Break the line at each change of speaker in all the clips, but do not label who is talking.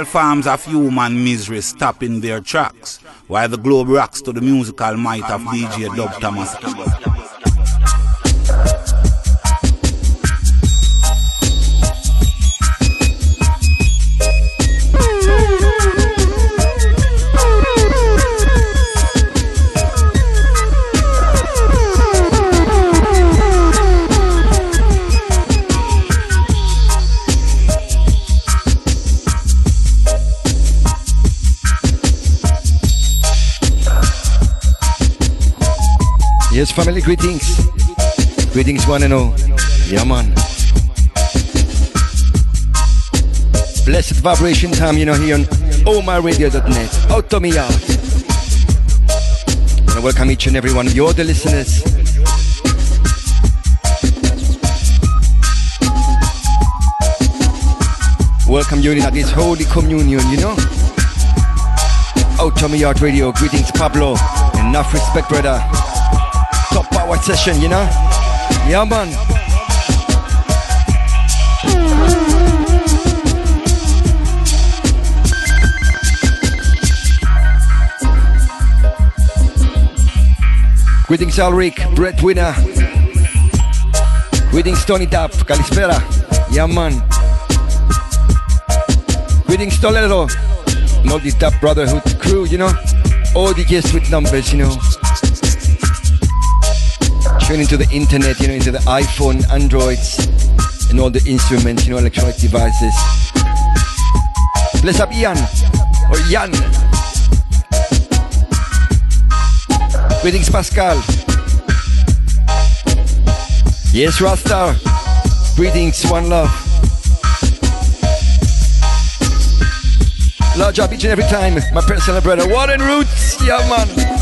All forms of human misery stop in their tracks, while the globe rocks to the musical might of DJ Dub Thomas.
Family greetings. Greetings, one and all. Yeah, man. Blessed vibration time, you know, here on omaradio.net. Out to me out. I welcome each and every one of you, the listeners. Welcome you in this holy communion, you know. Out to me out radio. Greetings, Pablo. Enough respect, brother session, you know? Yeah, man. Greetings, Alric, breadwinner. Greetings, Tony Tap, Calispera. Yeah, man. Greetings, Toledo. The Tap Brotherhood crew, you know? All the guests with numbers, you know? Tune into the internet, you know, into the iPhone, Androids, and all the instruments, you know, electronic devices. Bless up Ian, or Jan. Greetings, Pascal. Yes, Rasta. Greetings, one love. Large up each and every time, my personal brother, Warren Roots. Yeah, man.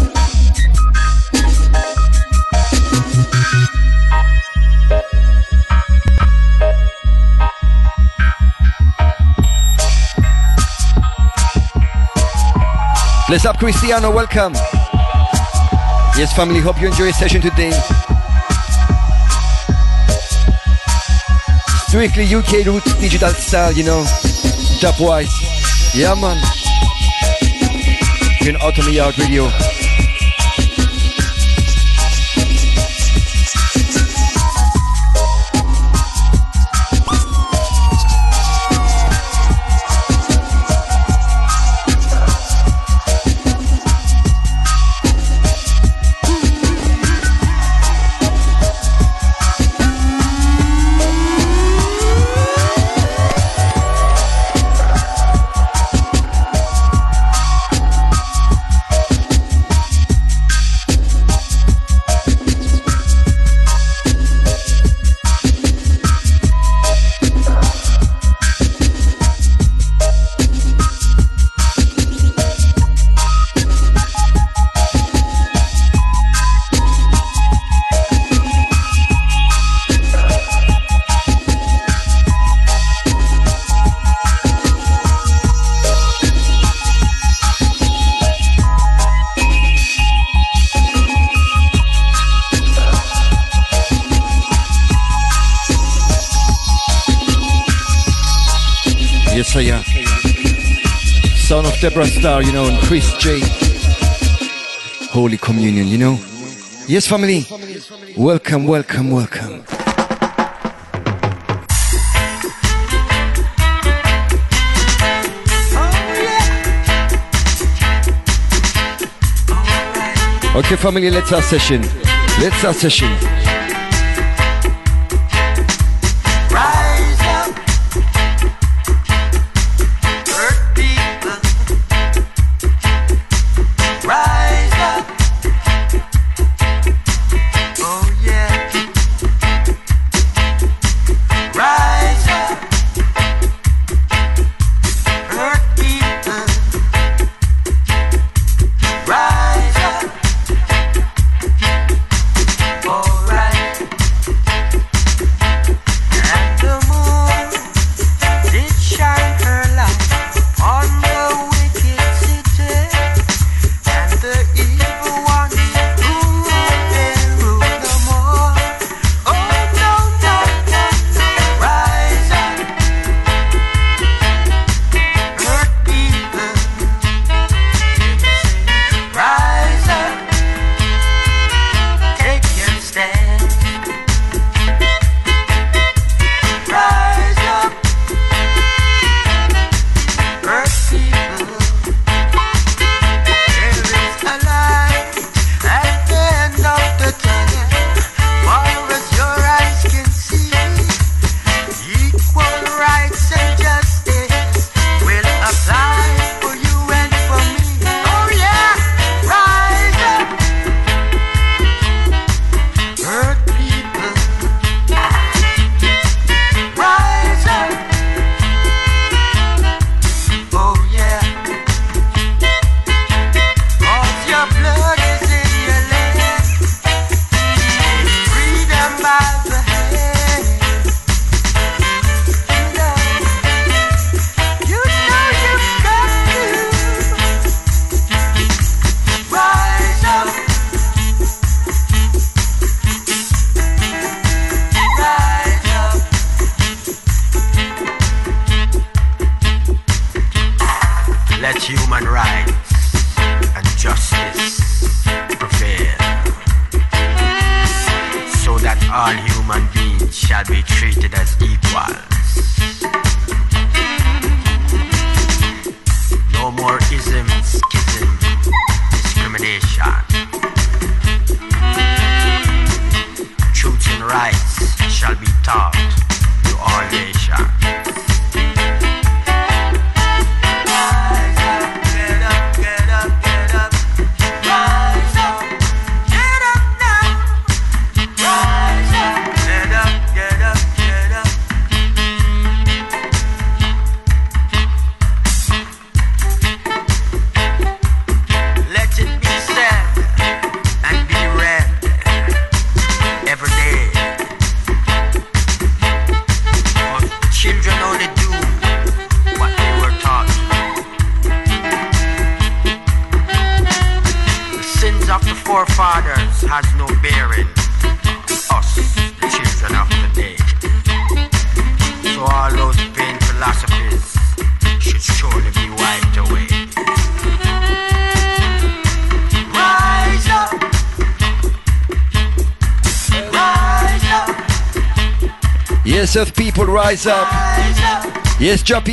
Bless up, Cristiano. Welcome. Yes, family. Hope you enjoy your session today. Strictly UK roots, digital style, you know. Top wise. Yeah, man. You're in Automy Out Radio. Deborah Star, you know, and Chris J. Holy Communion, you know. Yes, family. Welcome, welcome, welcome. Okay, family, let's our session. Let's our session.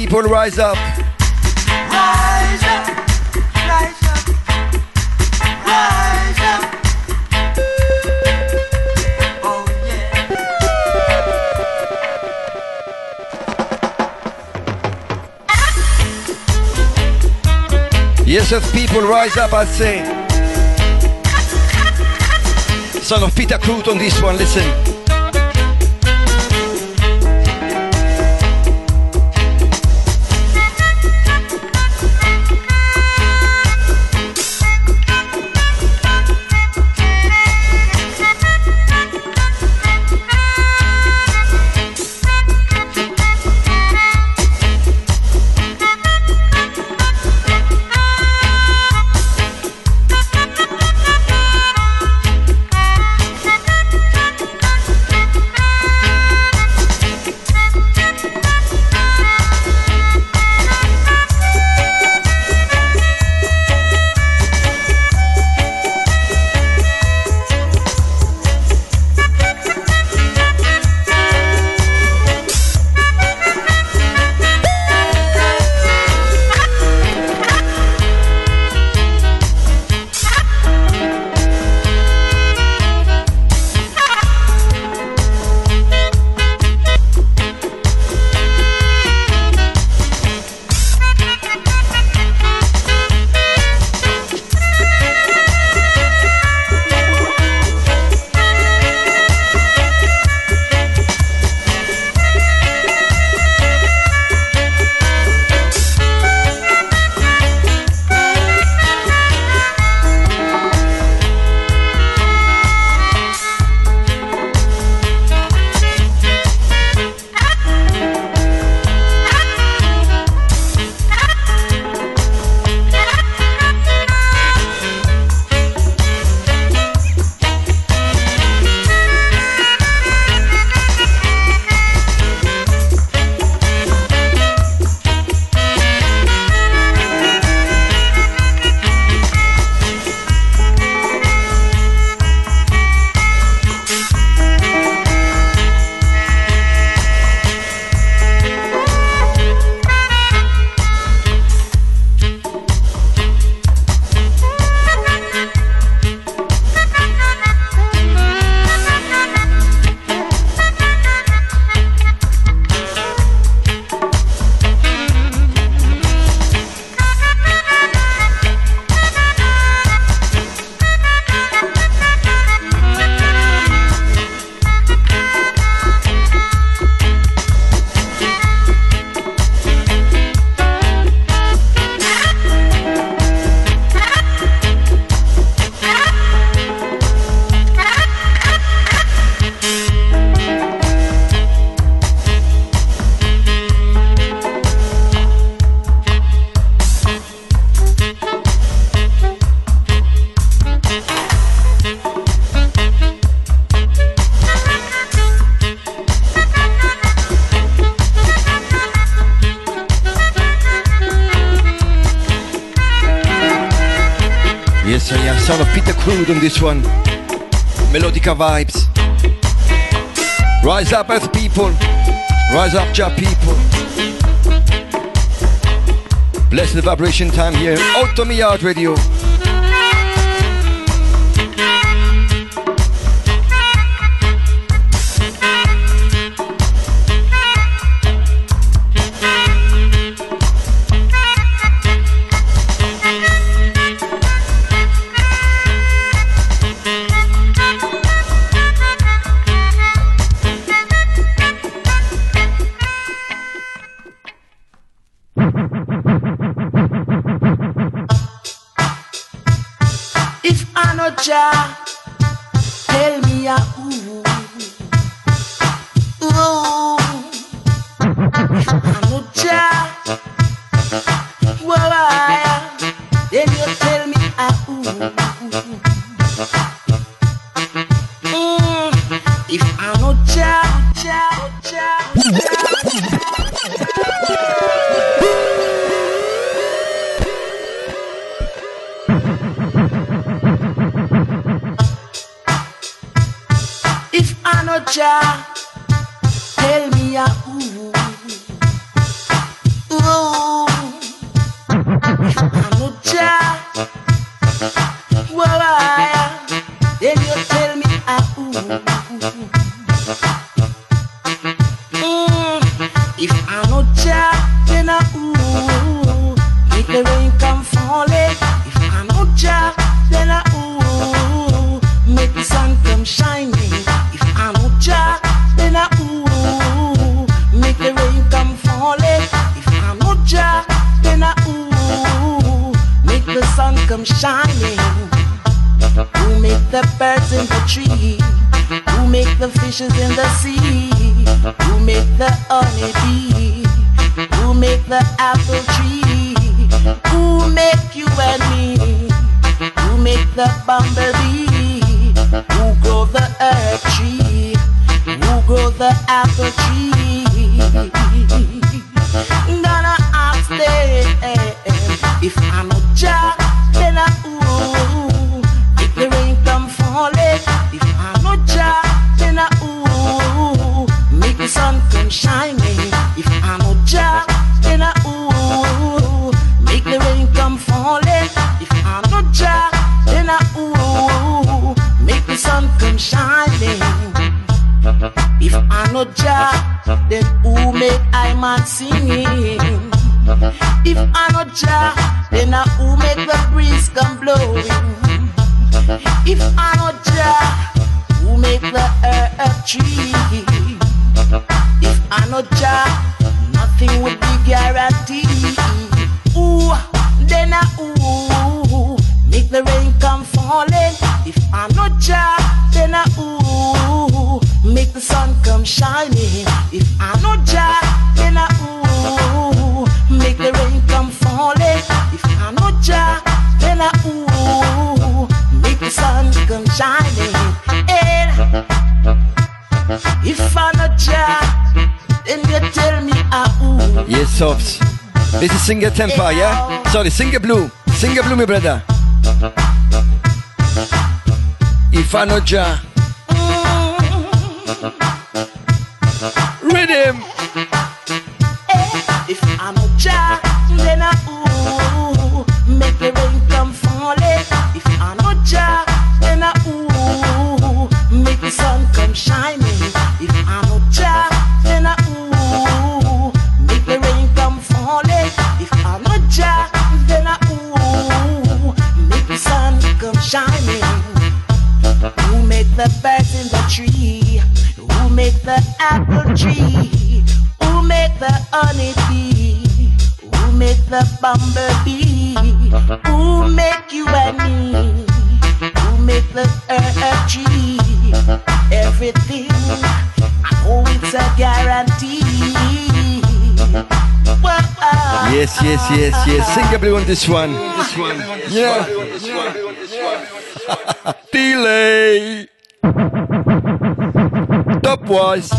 People rise up. Rise up, rise up, rise up. Oh yeah. Yes, earth people rise up, I say. Son of Peter Crute on this one, listen. This one. Melodica vibes.
Rise up Earth people. Rise up, Jah people. Bless the vibration time here. Out to radio. Singer temper, yeah? Sorry, Singer blue. Singer blue, my brother. If I know
Jah.
Yes. Singer blue on this one. This one. Yeah. Delay. Top was.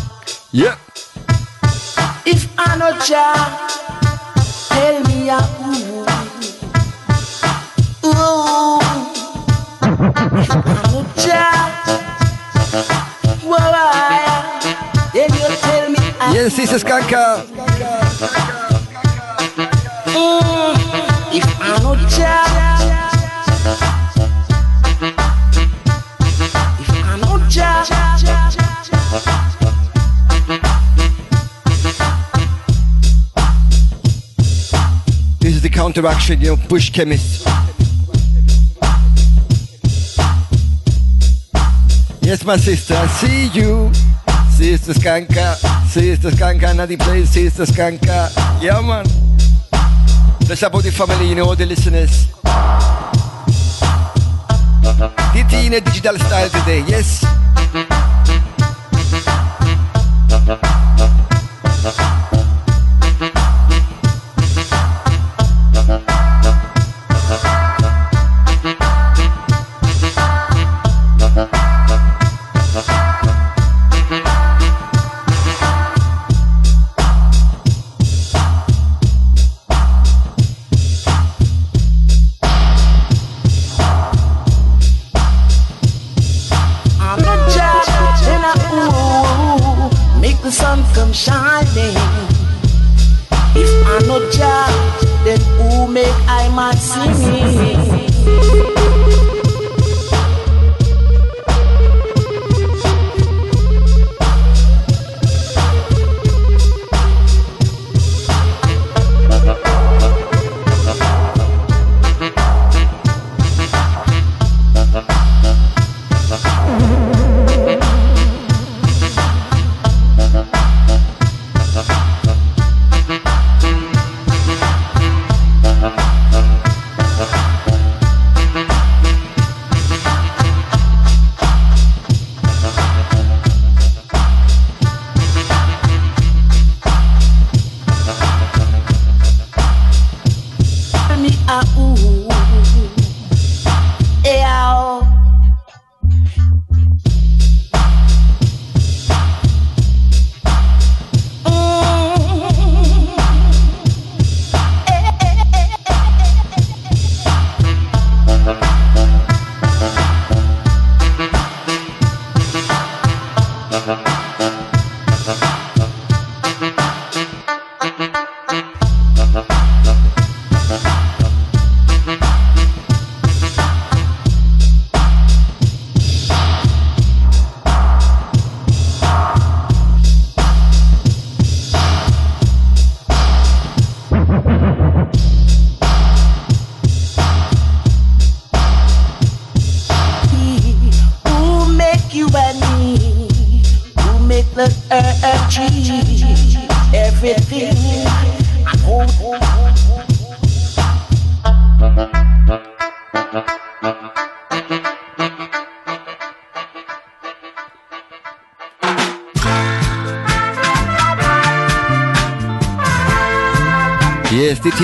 Yep.
If I know Jah, tell me a ooh, ooh. If I know Jah, whoa, I, Yes, Sister Skanka.
Mm,
This is the counteraction, you know, Bush Chemist. Yes, my sister, I see you. Sister Skanka, Sister Skanka, Nadie plays Sister Skanka. Yeah, man. Let's about the family, you know, the listeners. DT in a digital style today, yes.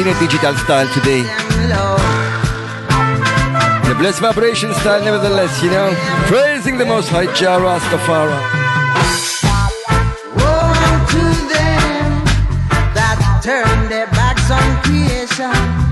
Digital style today. The blessed vibration style, nevertheless, you know. Praising the most high Jah Rastafari.
Turn their backs on creation.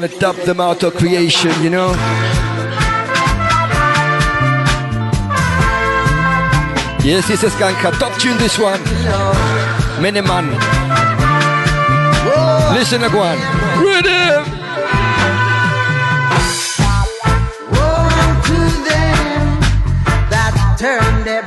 Gonna dub them out of creation,
you know. Yes, this is Skanka. Top tune this one. Many Miniman. Listen to one. Rhythm.
That turn their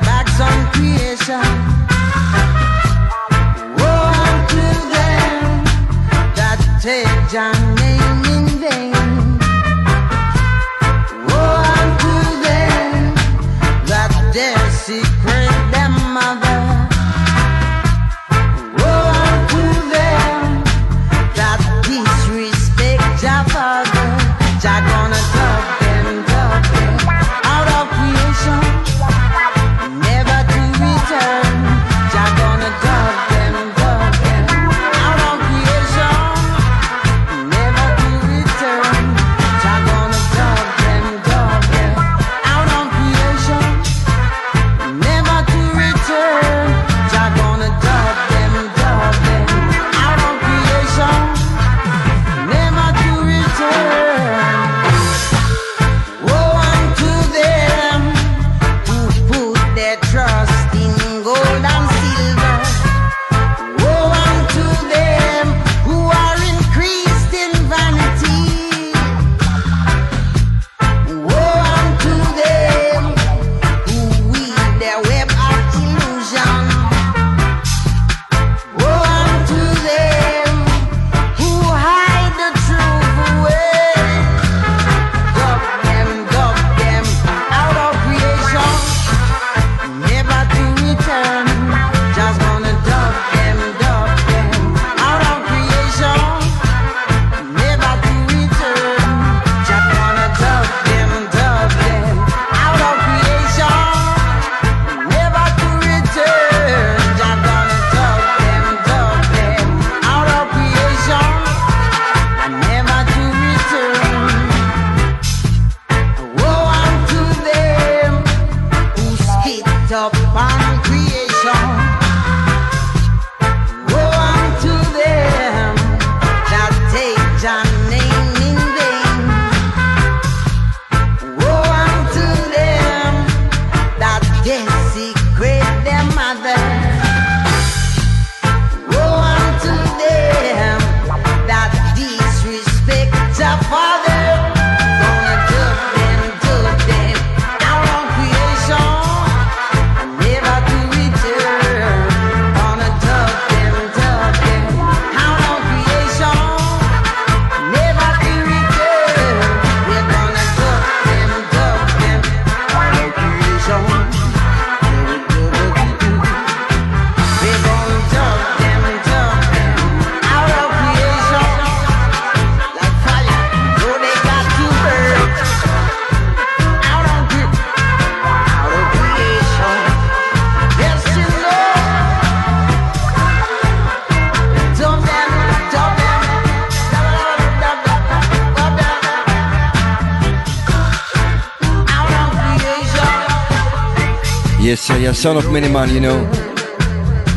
son of many man, you know.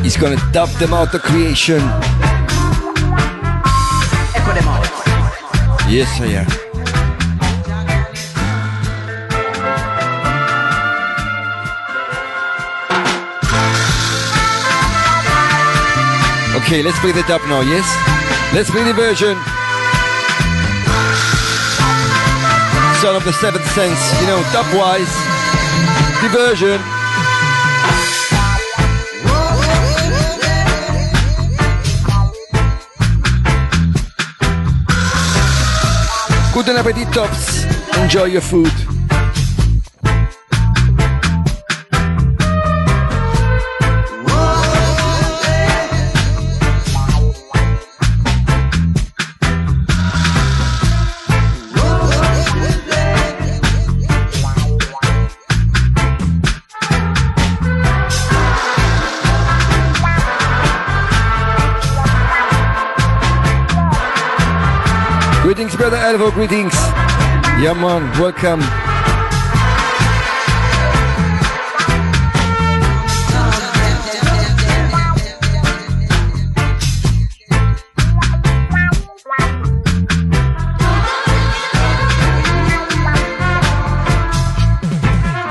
He's gonna dub them out the creation.
Echo them out.
Yes, sir, yeah. Okay, let's play the dub now, yes? Let's play the version. Son of the seventh sense, you know, dub wise. The Good appetit, tops. Enjoy your food. Brother Elvo. Greetings. Yeah, man. Welcome.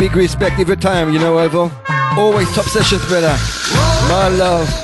Big respect every time, you know, Elvo. Always top sessions, brother. My love.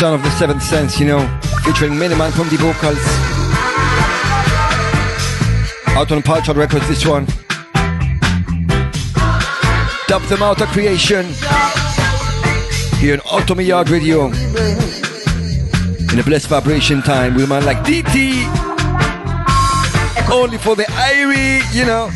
Son of the Seventh Sense, you know, featuring Miniman from the vocals. Out on Paltrow Records, this one. Dub them out of creation. Here on Automy Yard Radio. In a blessed vibration time with a man like DT. Only for the Irie, you know.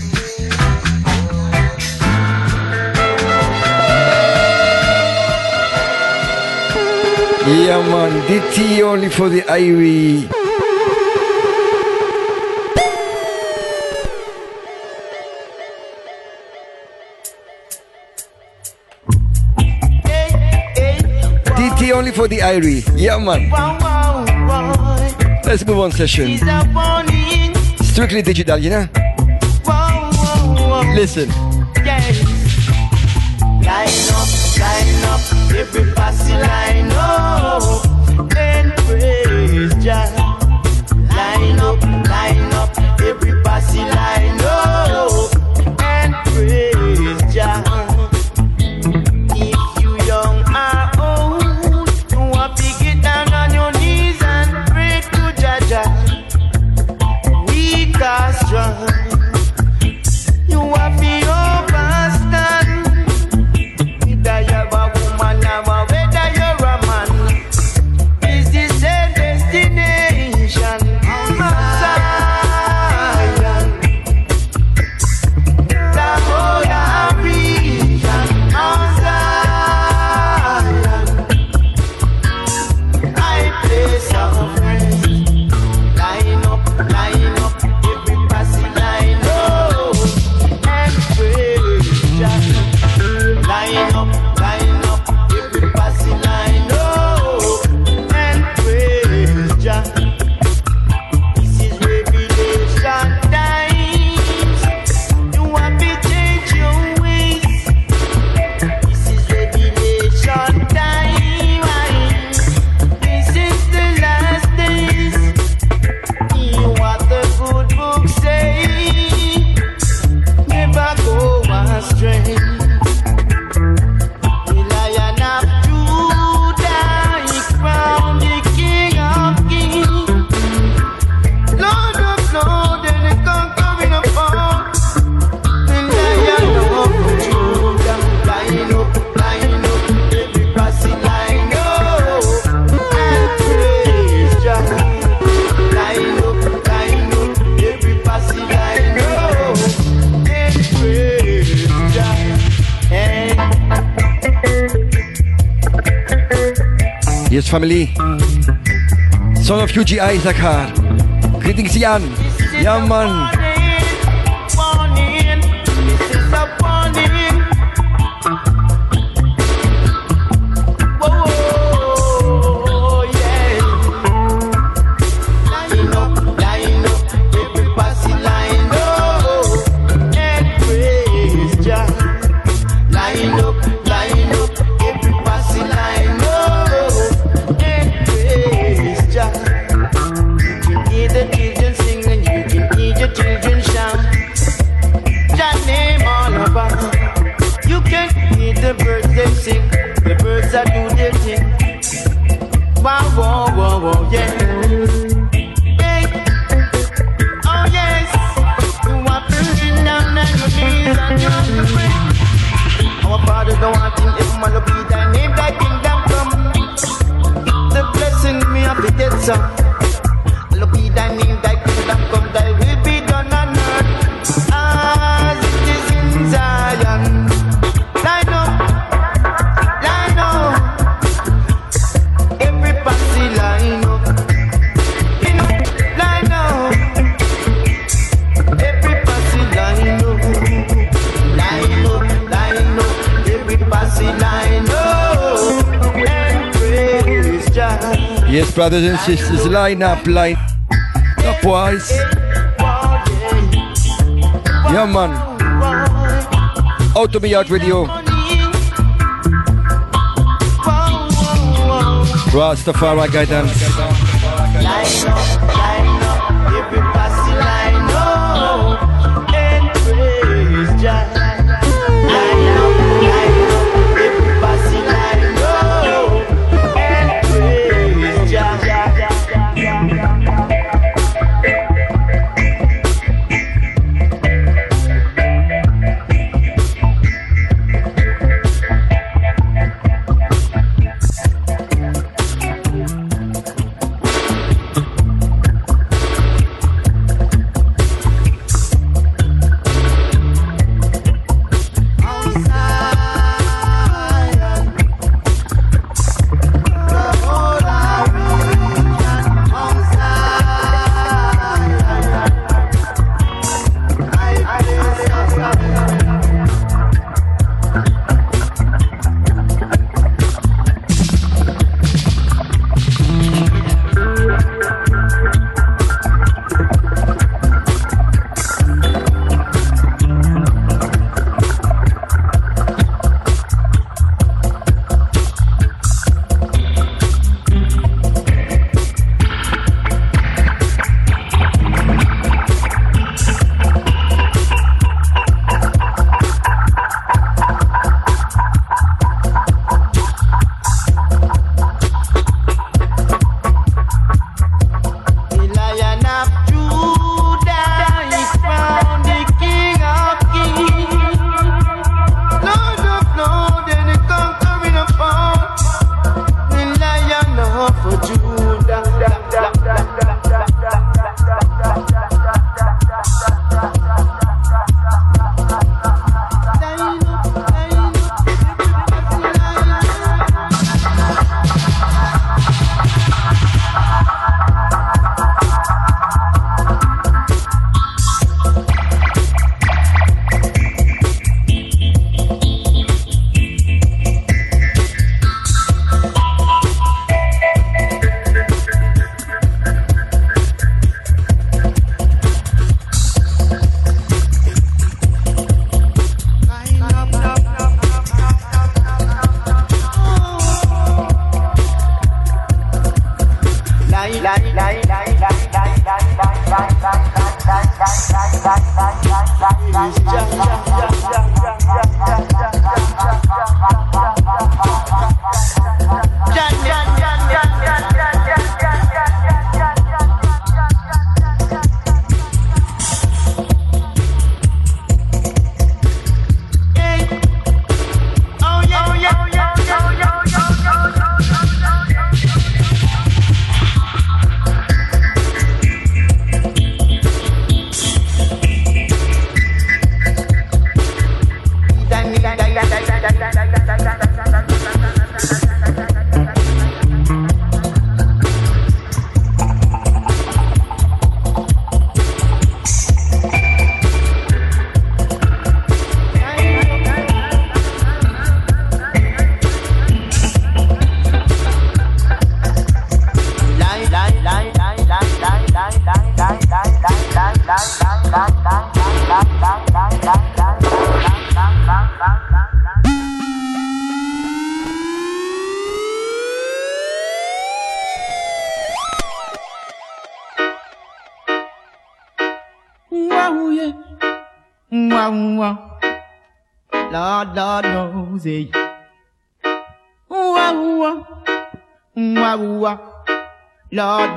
Yeah, man, DT only for the Irie. DT only for the Irie. Yeah, man. Let's move on session. Strictly digital, you know? Listen.
Line up, line up, every passy line oh, up and praise Jah. Line up, line up, every passy line family. Son of Hughie Izachaar. Greetings,
Yan.
Yaman. brothers and sisters, line up, line up, boys. Yeah, man. Out of me out radio. Rastafari guidance.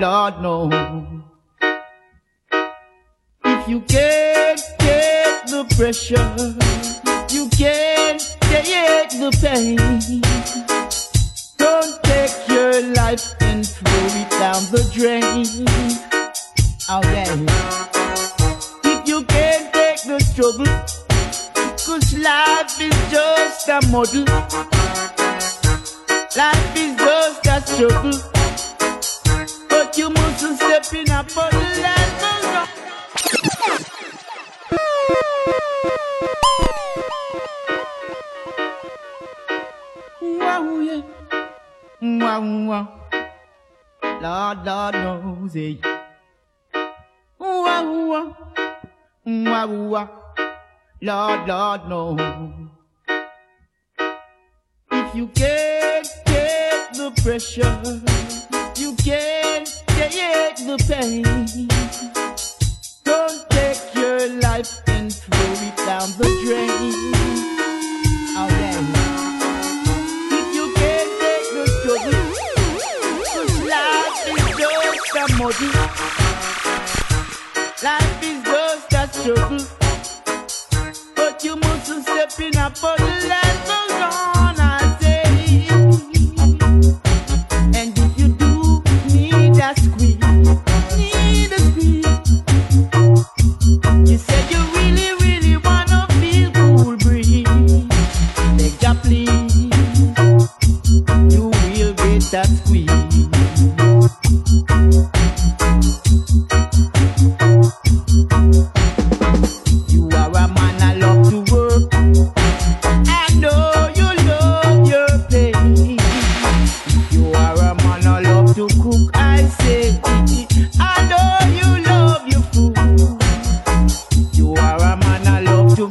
Lord.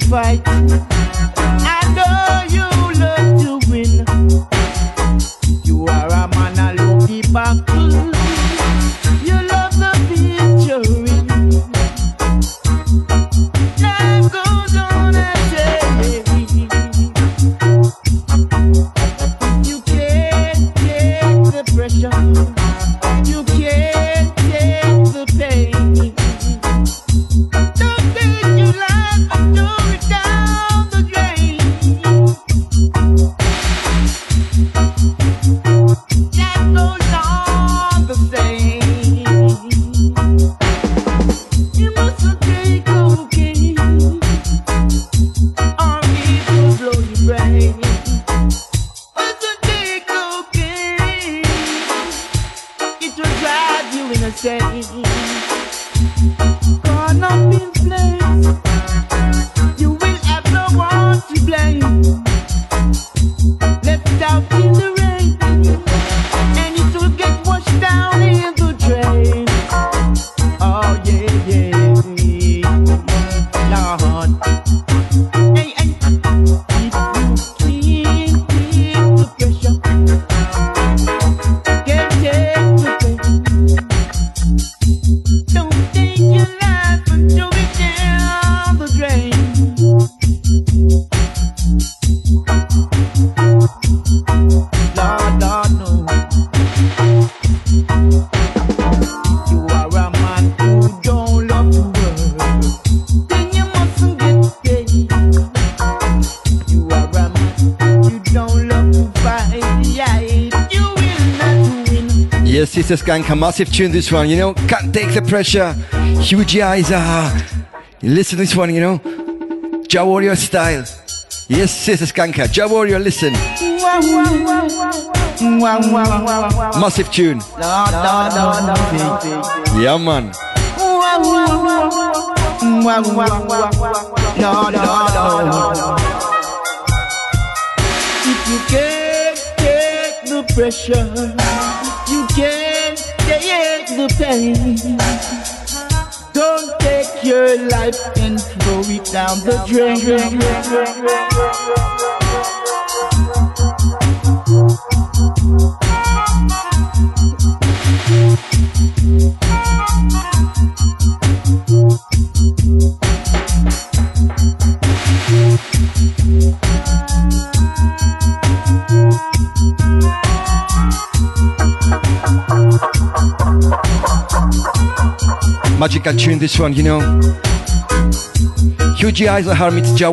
fight. think a
massive tune this one, you know? Can't take the pressure. Hughie Izachaar. Listen to this one, you know? Jah Warrior style. Yes, Sister Skanka. Jah Warrior, listen. Massive tune. Yeah, man.
If you can't take the pressure. Don't take your life and throw it down the drain.
Magical tune, this one, you know. Huge eyes, a hermit, Jah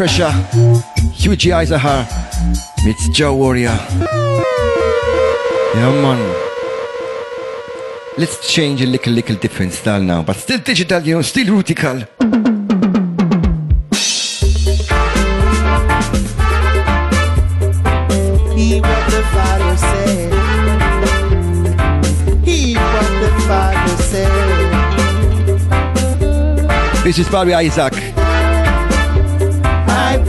pressure. Huge eyes of her. It's Jah Warrior. Yeah, man. Let's change a little, little different style now, but still digital, you know, still rutical.
He what the Father said. He what the Father said.
This is Barry Isaac.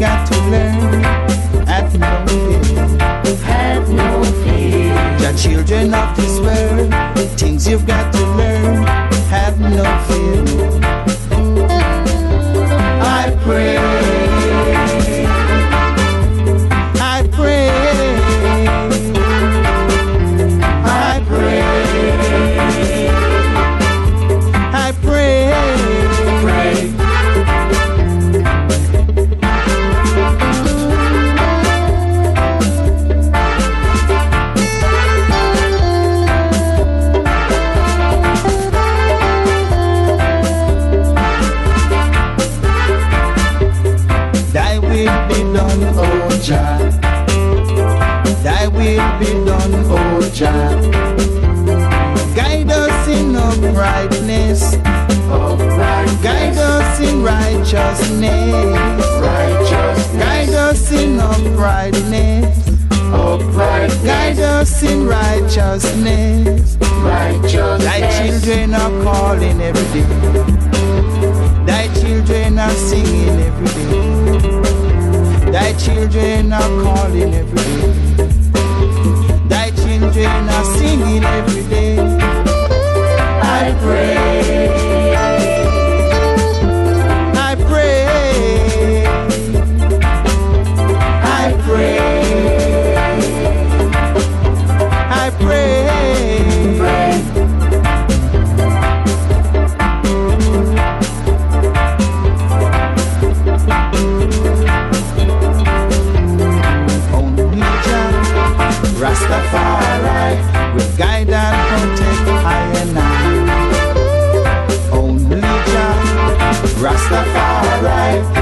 got to learn. Have no fear. Have no fear. Jah children of this world, things you've got to learn. Have no fear. Jah. Guide us in uprightness. Guide us in righteousness. Guide us in uprightness. Guide us in righteousness. Thy children are calling every day. Thy children are singing every day. Thy children are calling every day. Thy children are singing every day. I pray. I pray. I pray. I pray. Rastafari Rastafari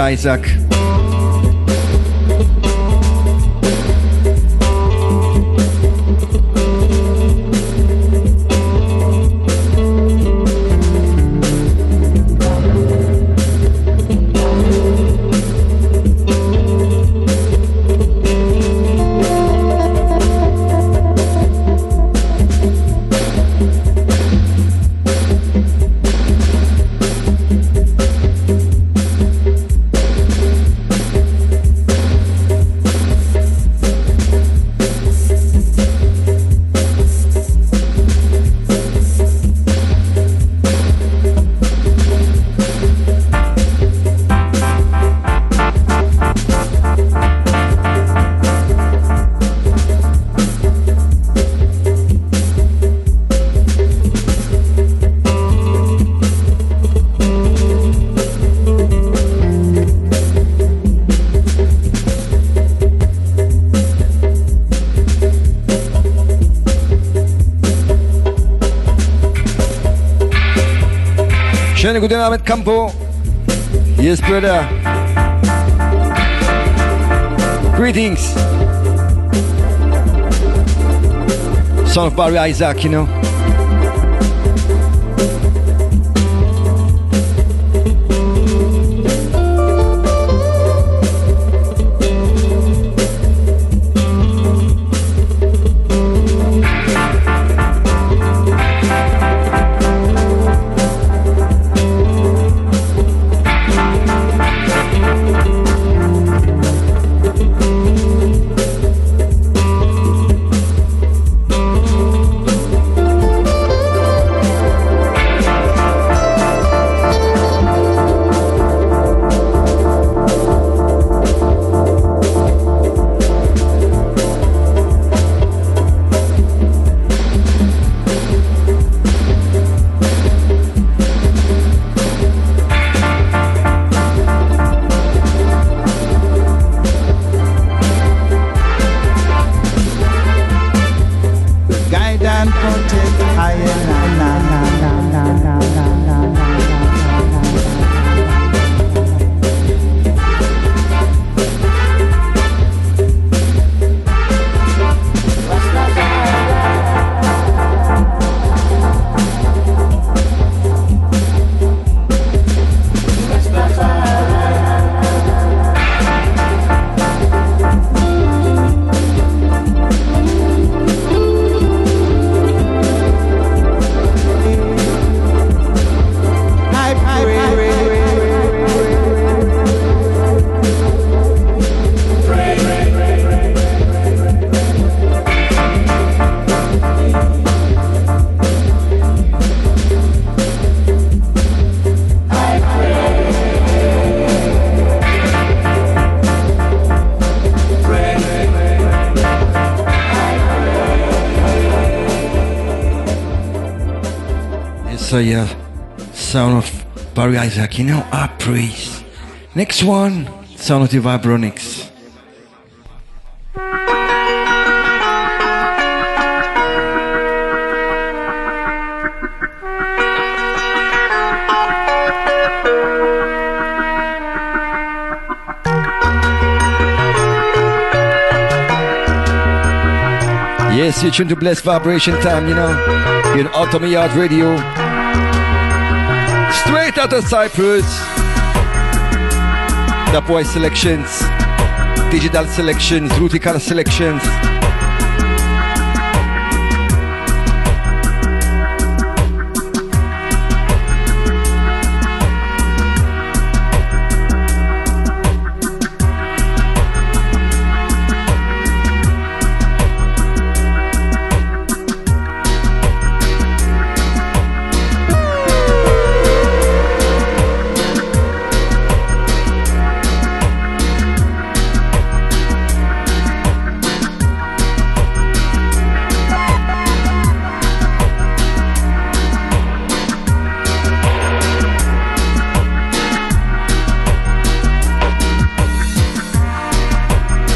Isaac. Guten Abend, Campo. Ist Brother. Greetings. Son of Barry Isaac, you know. Isaac, you know, I praise. Next one, Sound of the Vibronics. Yes, you're tuned to Blessed Vibration Time, you know. You're Yard Radio. Of Cyprus. The boy selections, digital selections, rutical selections.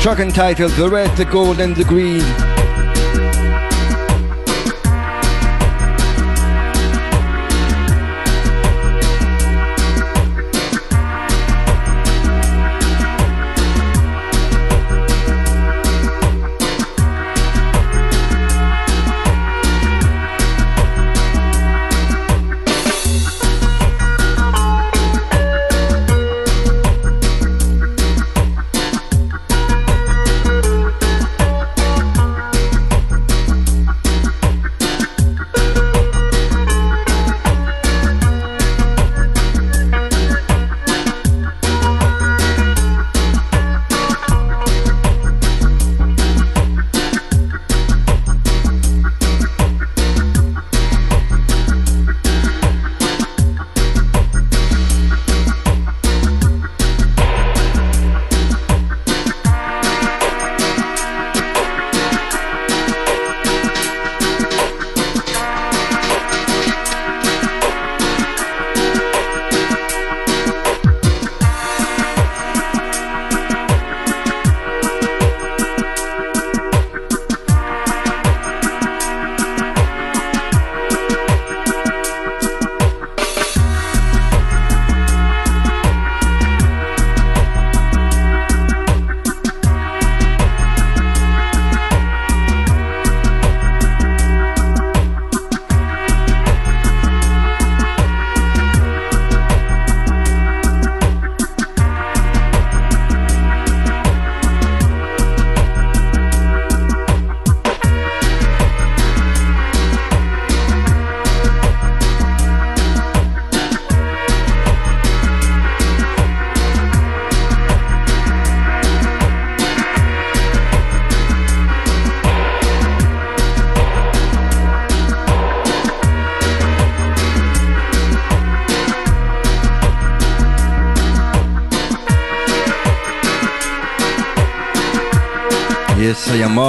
Track entitled The Red, the Gold and the Green.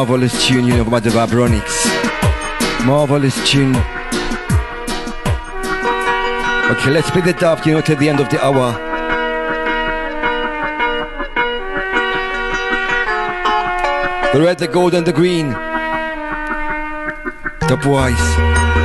Marvelous tune, you know, about the Vibronics. Marvelous tune. Okay, let's split it up, you know, till the end of the hour. The red, the gold, and the green. The boys.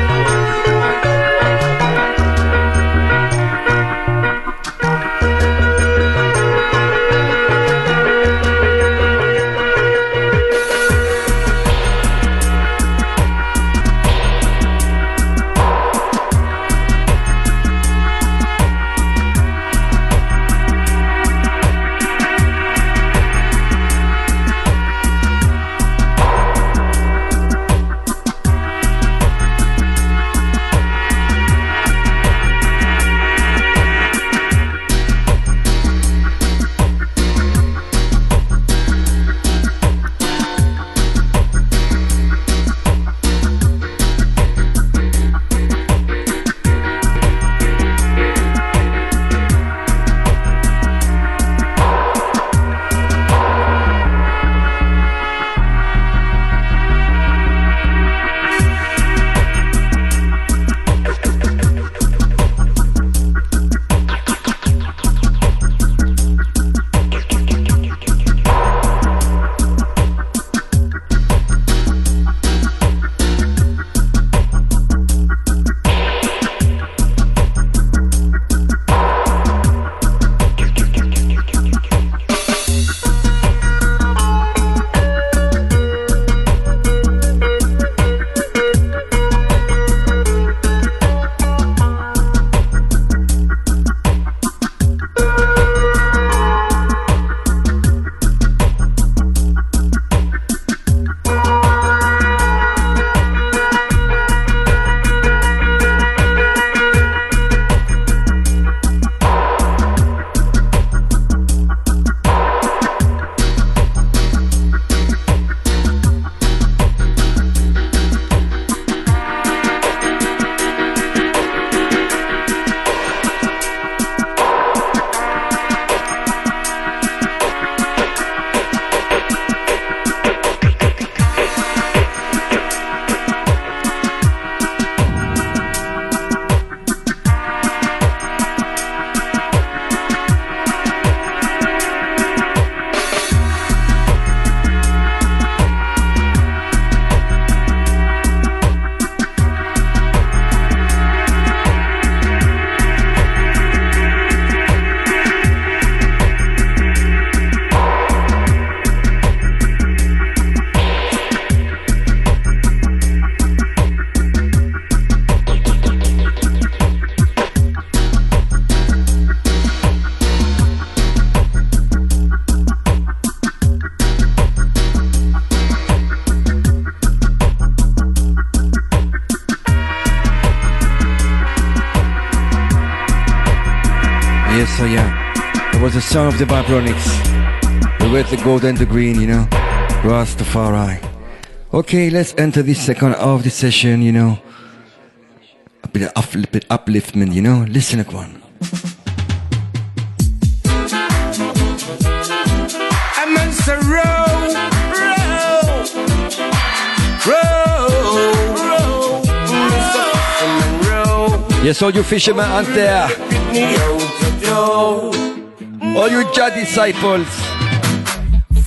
son of the Vibronics. the red, the gold and the green, you know. Rastafari. Okay, let's enter this second of the session, you know. A bit of uplift, bit upliftment, you know. Listen, one. Yes, all you fishermen out there all you Jah disciples.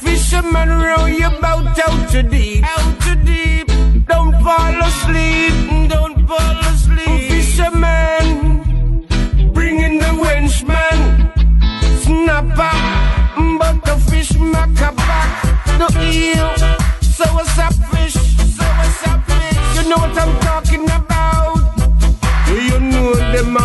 Fishermen row your boat out to deep. Out to deep. Don't fall asleep. Don't fall asleep. Oh, Fishermen, bringing the wenchman. Snapper, but the fish make a back the eel. So it's a fish. So it's a fish. You know what I'm talking about? You know them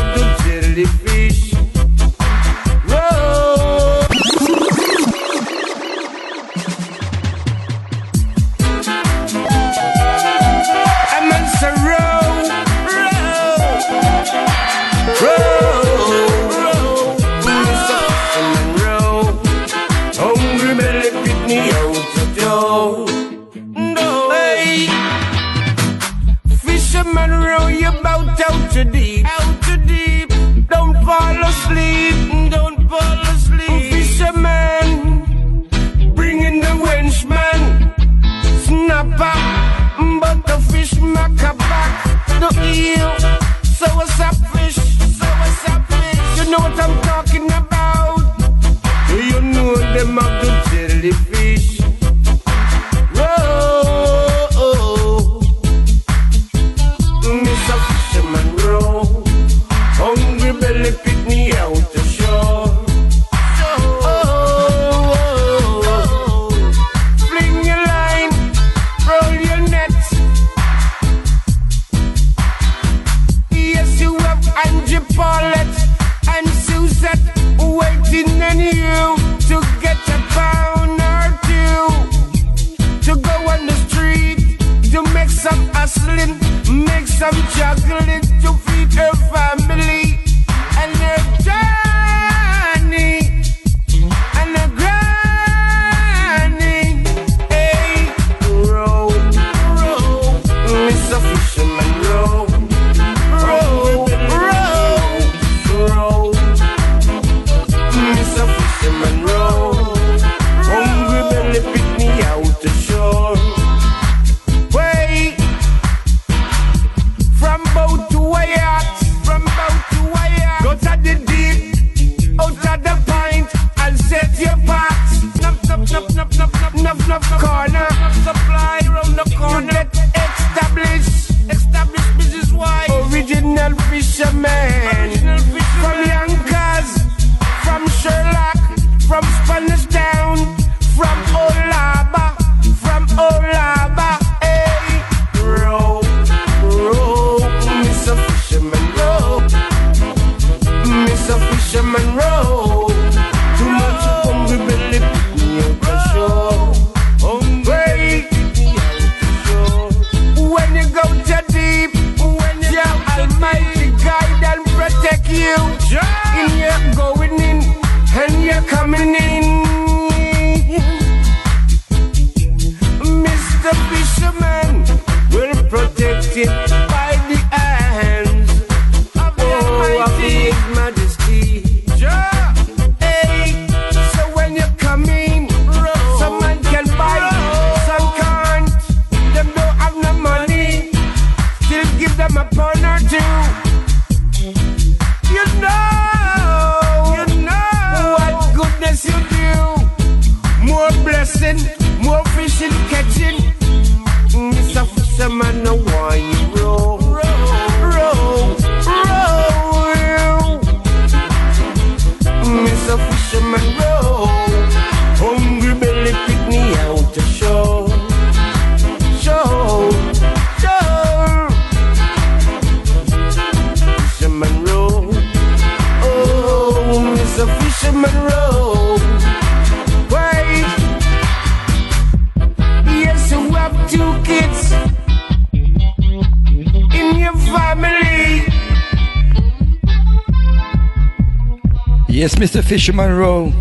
Fisherman Row.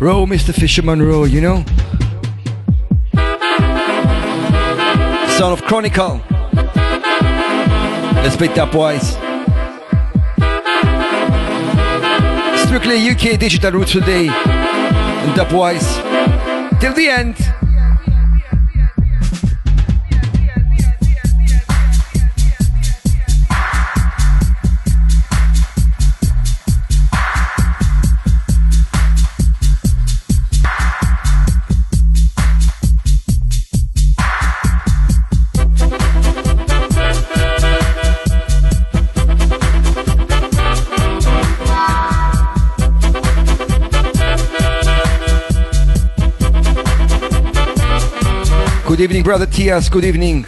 Row, Mr. Fisherman Row, you know?
Son of Chronicle. Let's play boys. Strictly UK digital roots today. And Dubwise. Till the end. Evening, brother Tias. Good evening.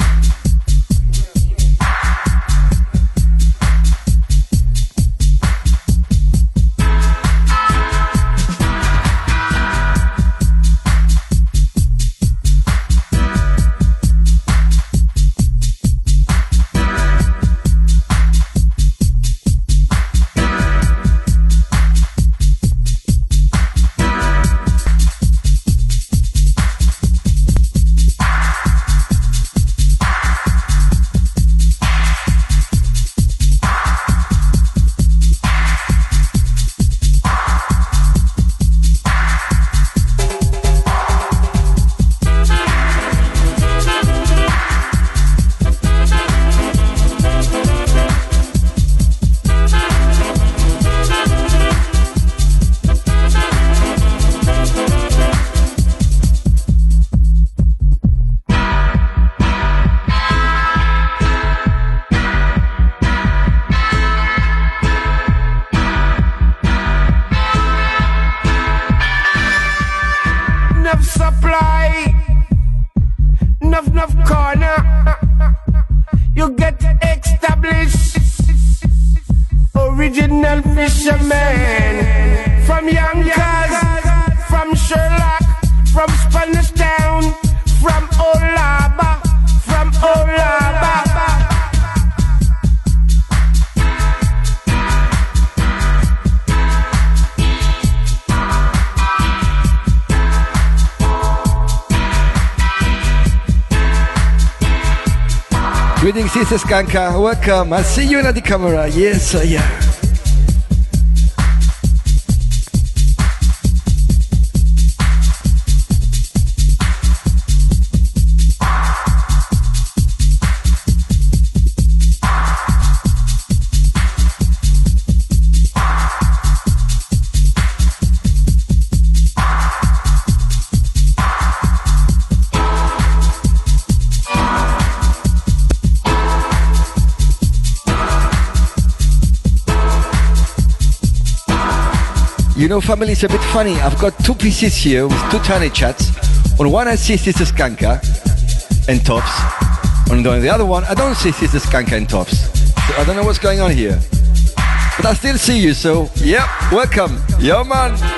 Sister Skanka. Welcome. I see you in the camera. Yes, I know, family, it's a bit funny. I've got two PCs here with two tiny chats. On one, I see Sister Skanka and Tops. On the the other one, I don't see Sister Skanka and Tops. So I don't know what's going on here. But I still see you, so yep, welcome. Yo, man.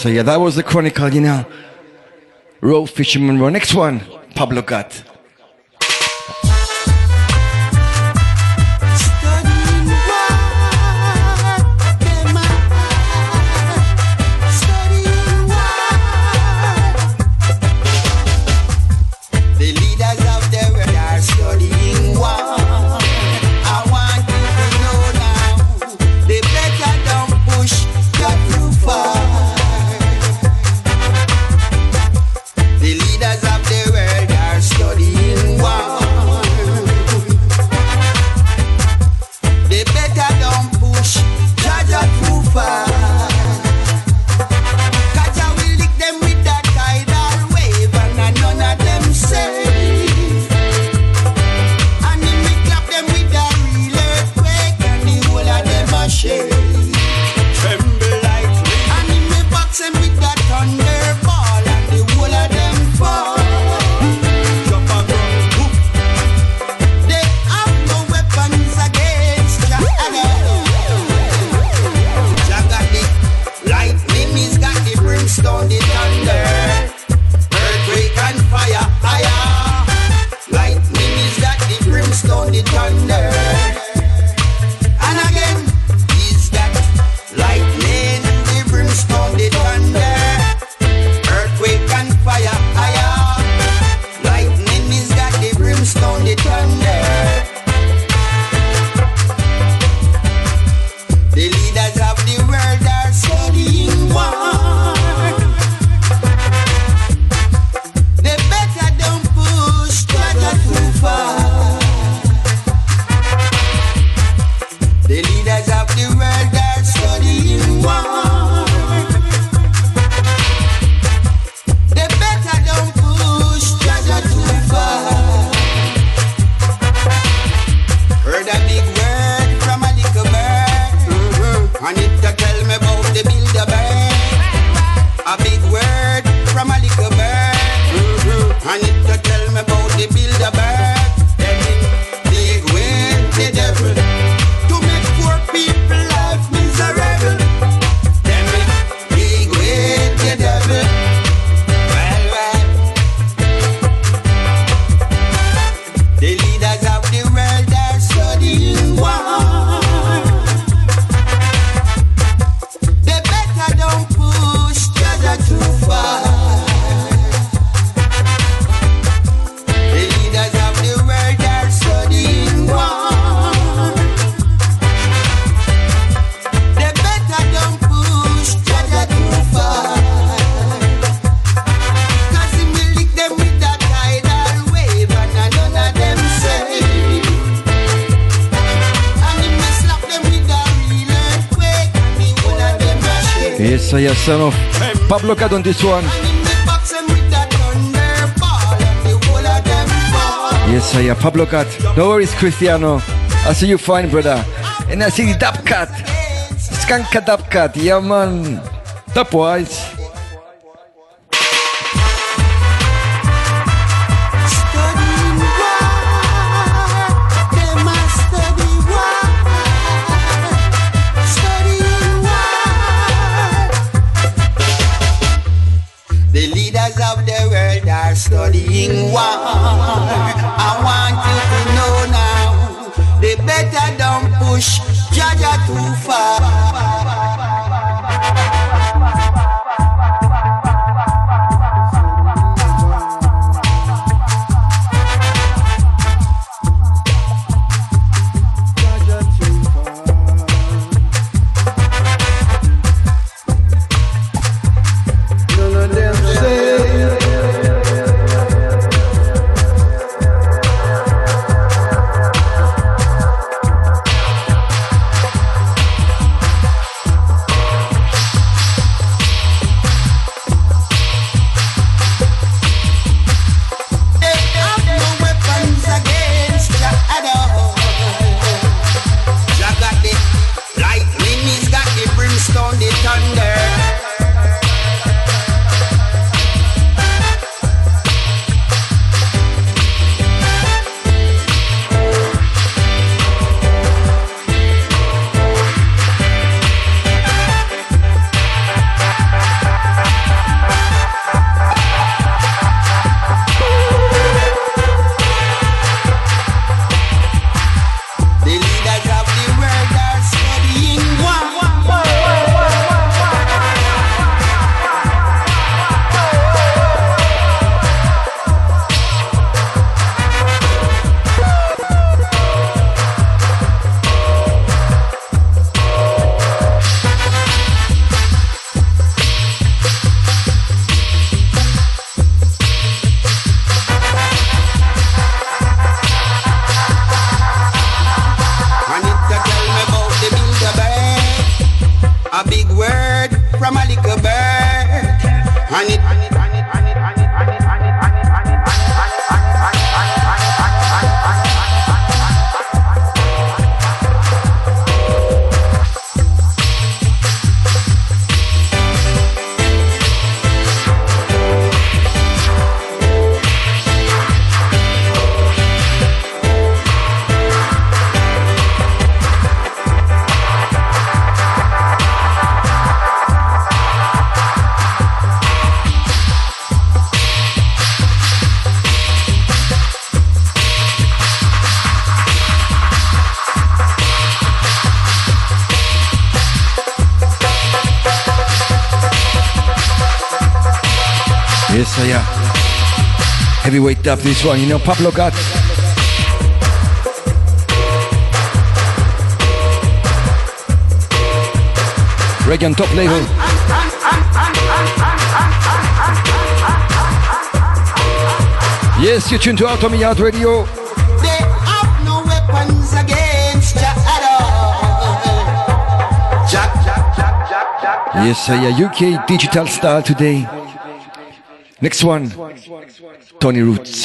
So yeah, that was the chronicle, you know. Row Fisherman Row. Next one, Pablo
Gad. hard on this one. Yes, I am Pablo Gad. No worries, Cristiano. I see you fine, brother. And I see Dub Cat. Skanka Dub Cat. Yeah, man.
Dubwise. up this one. You know, Pablo Gad reggae on top level. Yes, you tune to Automia Out Radio.
They have no weapons against Jack, Jack,
Yes, I uh, am UK digital star today. Next one, Tony Roots.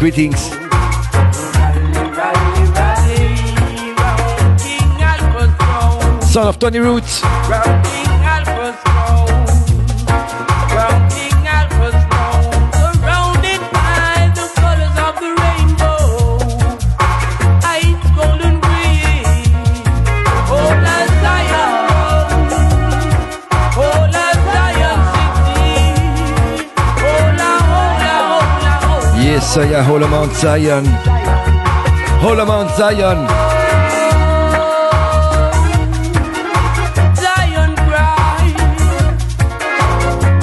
greetings. Son of Tony Roots.
Zion.
Hola Mount Zion. Zion.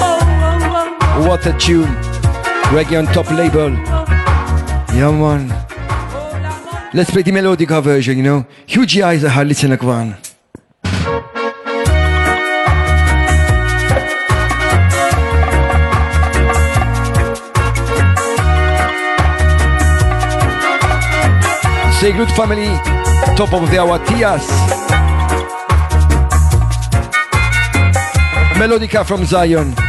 Oh, oh, oh.
What a tune. Reggae on top label. Yeah, one. Let's play the melodic version, you know. Hughie Izachaar listening like one. Seglut family, top of the hour, Tias. Melodica from Zion.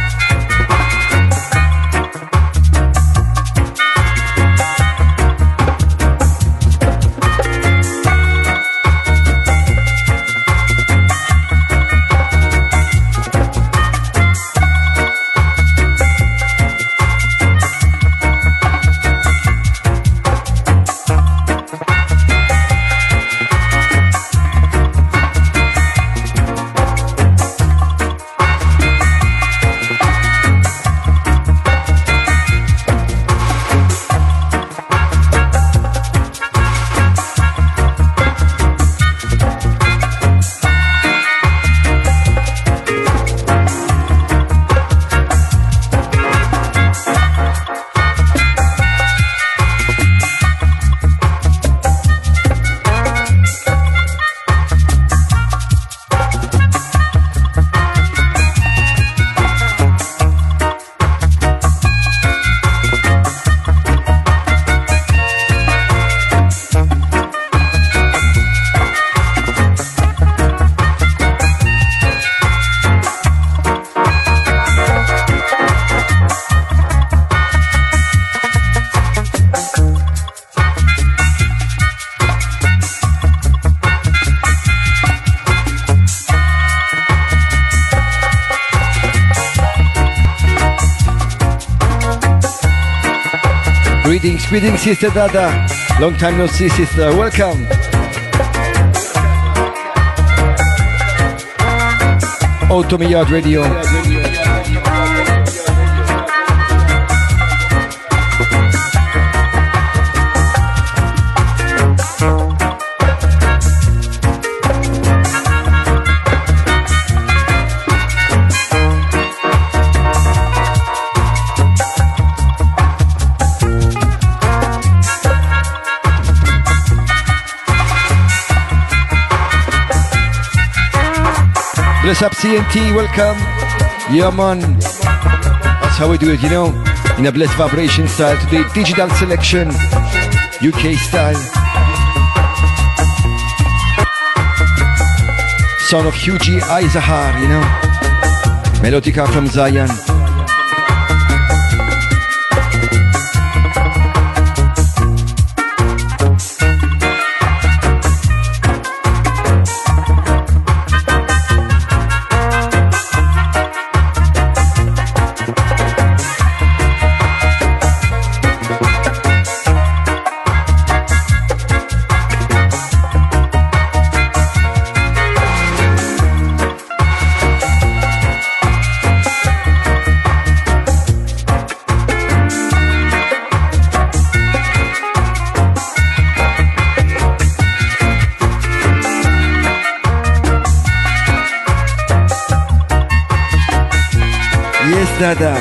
Greetings, Sister Dada. Long time no see, sister. Welcome. Automiyad Radio. Bless up CNT, welcome. Yeah man. That's how we do it, you know. In a blessed vibration style today. Digital selection. UK style. Son of Hughie Izachaar, you know. Melodica from Zion. Dada.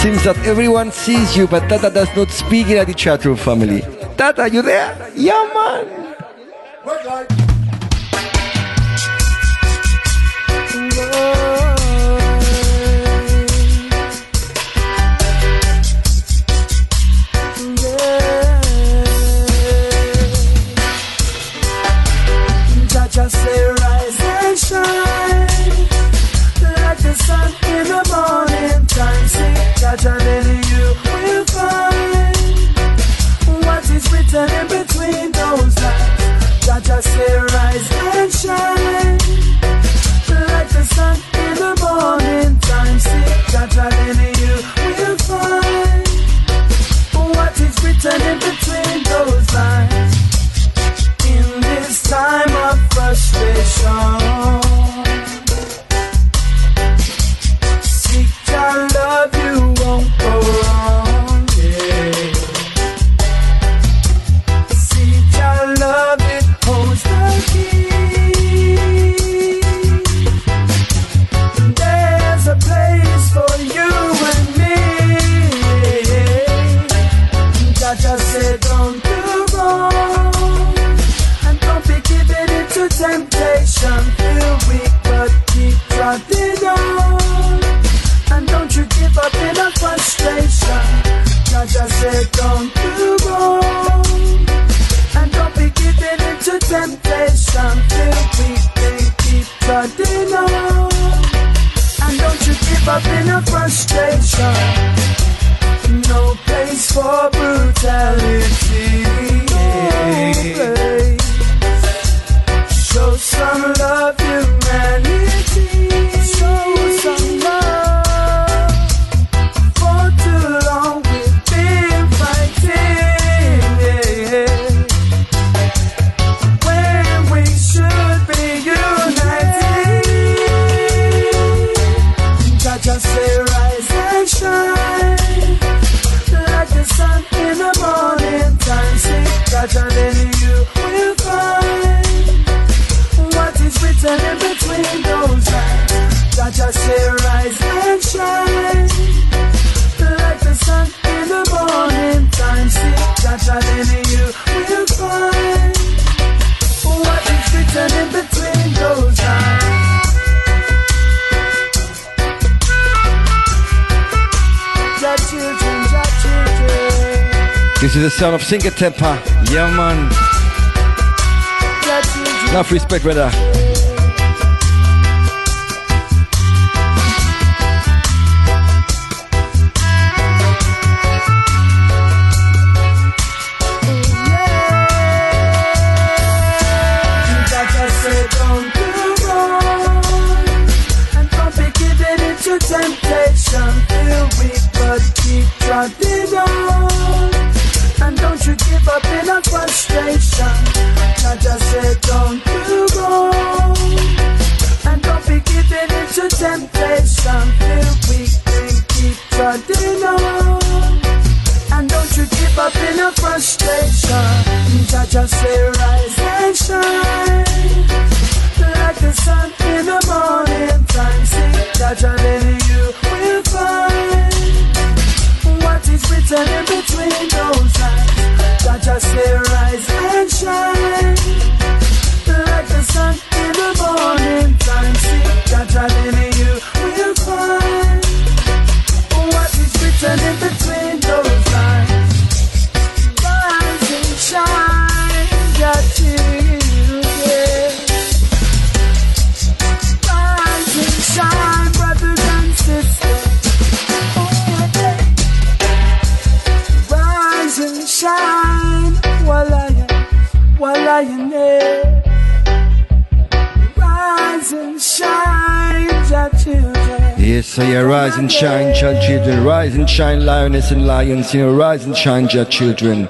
Seems that everyone sees you, but Dada does not speak in the chat room family. Dada, you there? Yeah, man. Schinke Temper. Yeah, man. Enough respect, brother.
Shine,
lioness and lions. You know, rise and shine, your children.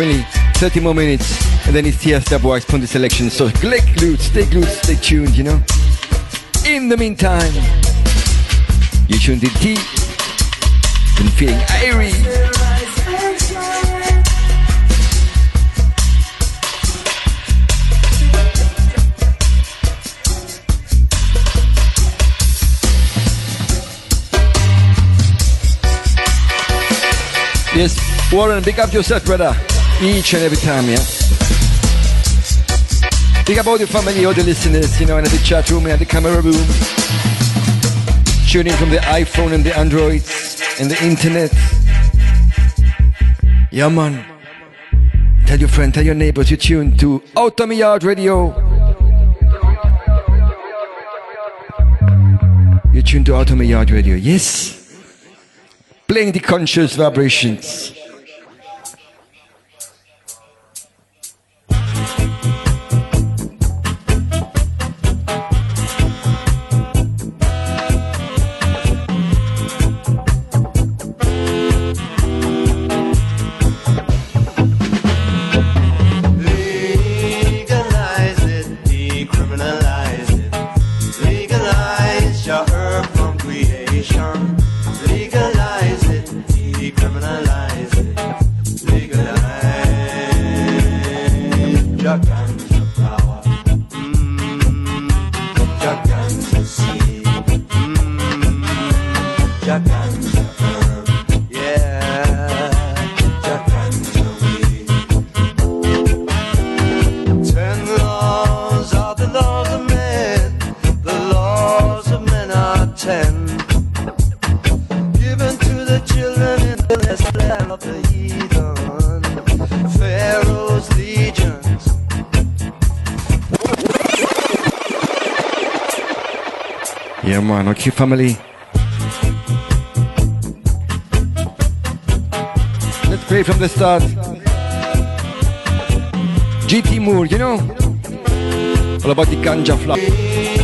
Family. 30 more minutes, and then it's Tiesta Boys Ponte selection. So, click, glued, stay glued, stay tuned, you know. In the meantime, you tuned in T. Been feeling airy.
And.
Yes, Warren, big up yourself, brother. Each and every time, yeah. Big up all the family, all the listeners, you know, and the chat room and the camera room. Tuning from the iPhone and the Androids and the internet. Yeah, man. Tell your friend, tell your neighbors you tune to Out of Yard Radio. You tune to Out of Yard Radio. Yes. Playing the conscious vibrations.
family. Let's play from the start. GT Moore, you know? All about the ganja flower.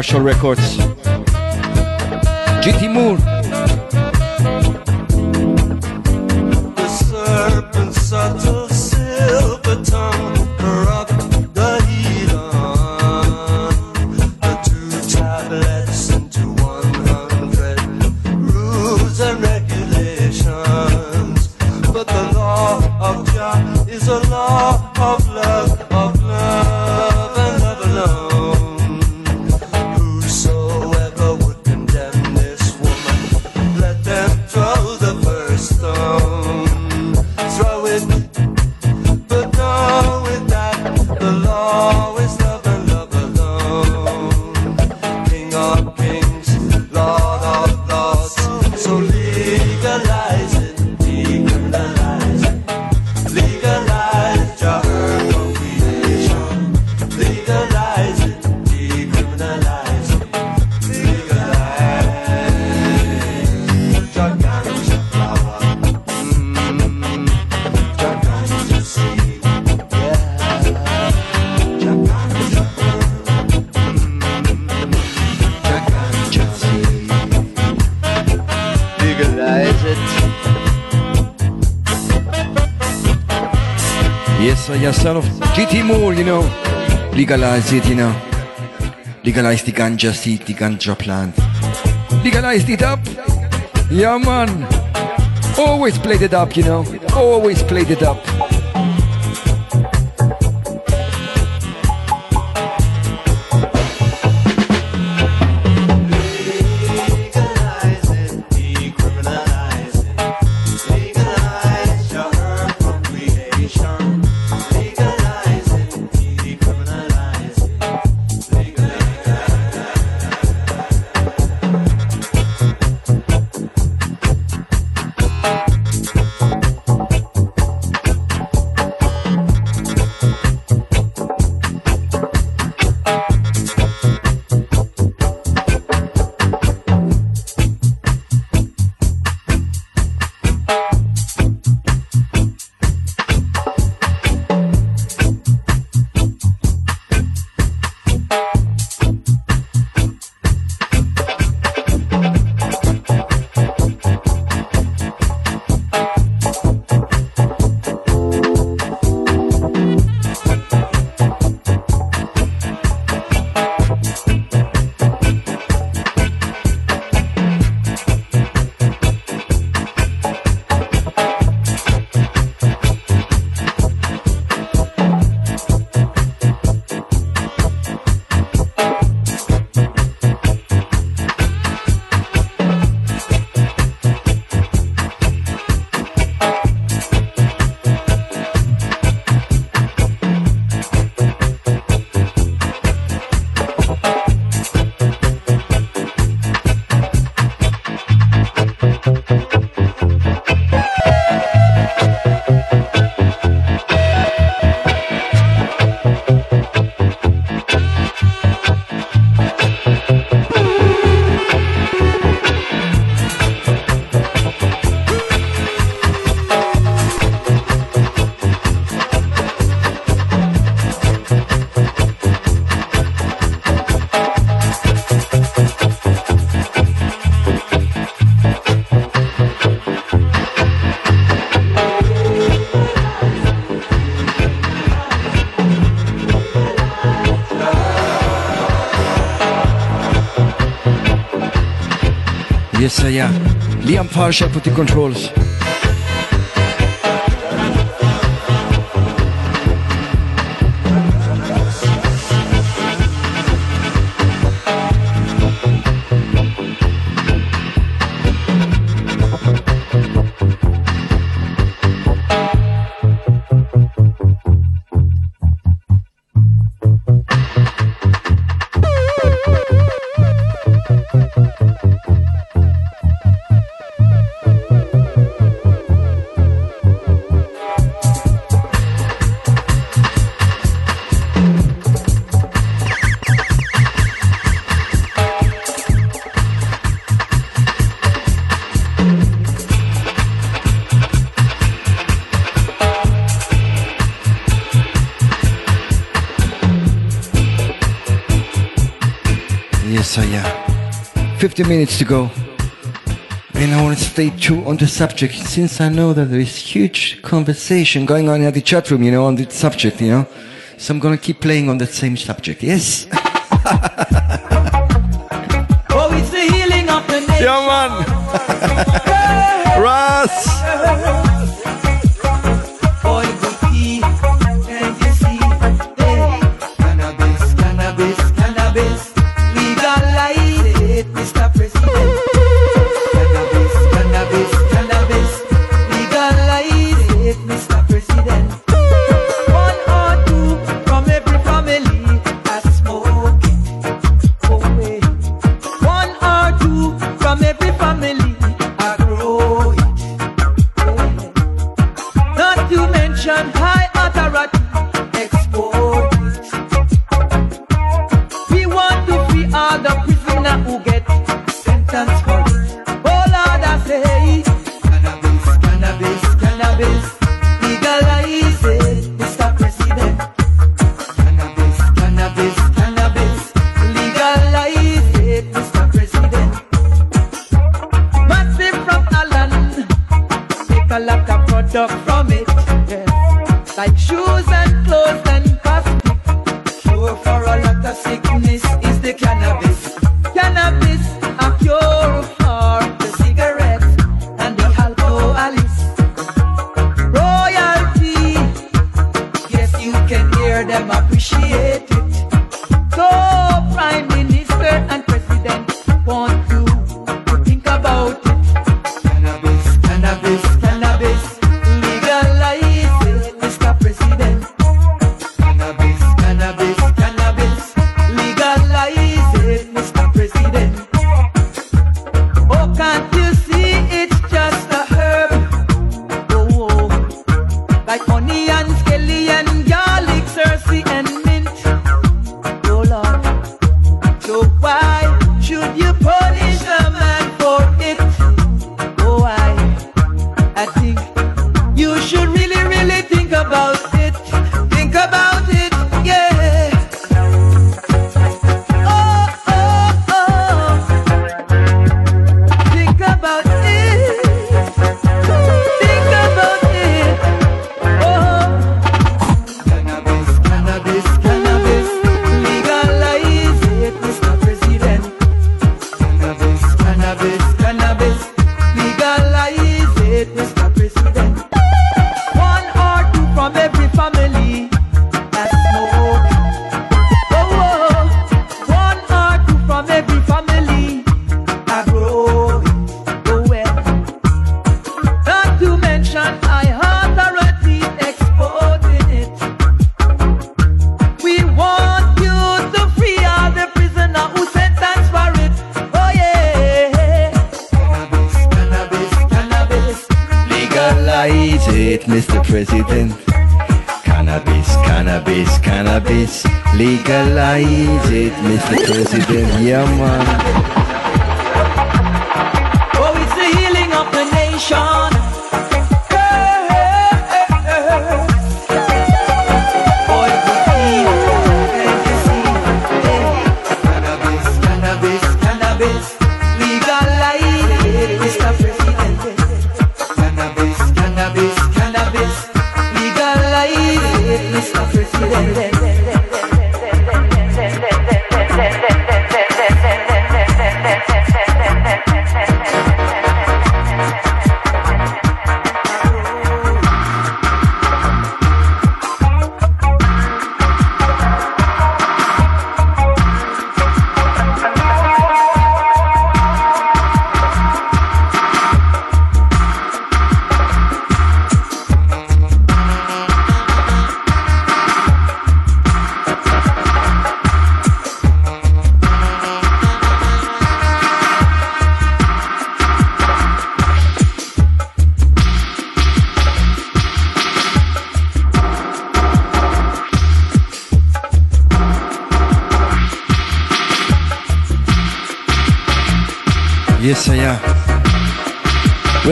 Marshall Records.
legalize it,
you know. Legalize the ganja seed, the ganja plant. Legalize it up. Yeah, man. Always played it up, you know. Always played it up.
yeah. Liam Farshad with the controls. 50 minutes to go. And I want to stay true on the subject since I know that there is huge conversation going on in the chat room, you know, on the subject, you know. So I'm going to keep playing on that same subject. Yes.
oh, it's the healing of the nation.
Yeah, man.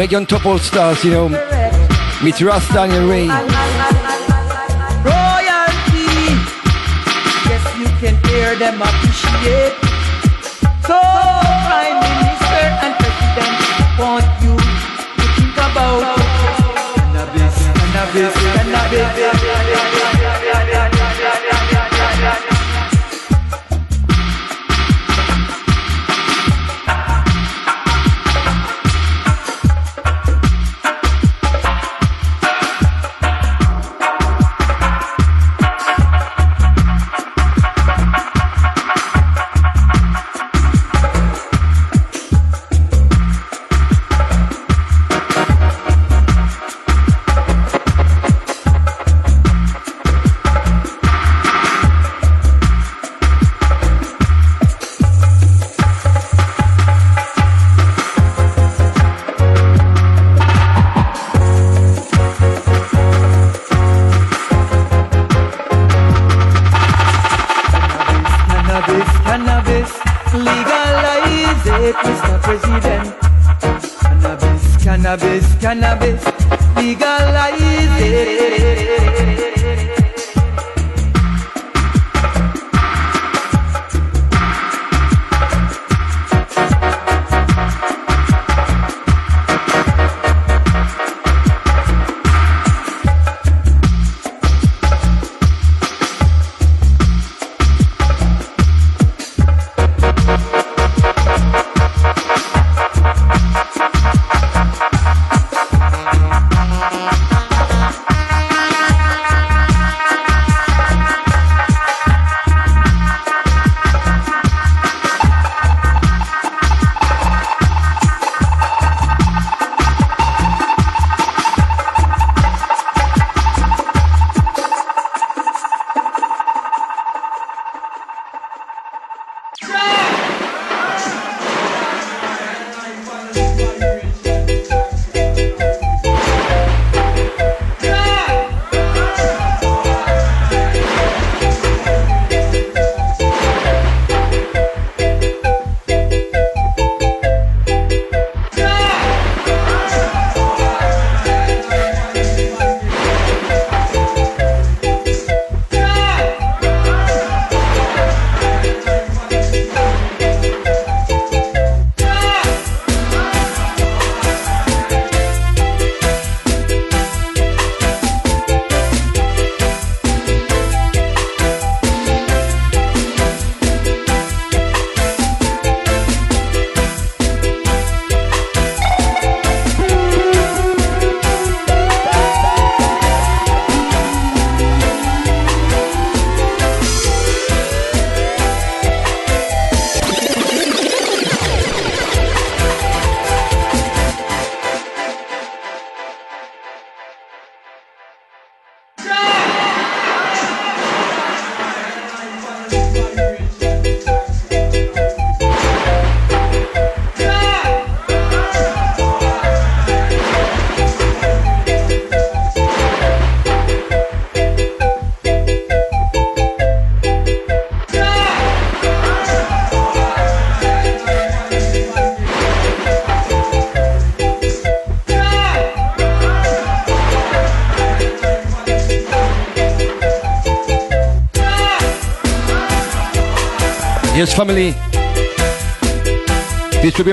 Reggae on top all stars, you know. Meet Rasta and Ray.
Royalty. Yes, you can hear them appreciate. So, Prime Minister and President want you to think about cannabis, cannabis, cannabis. Cannabis,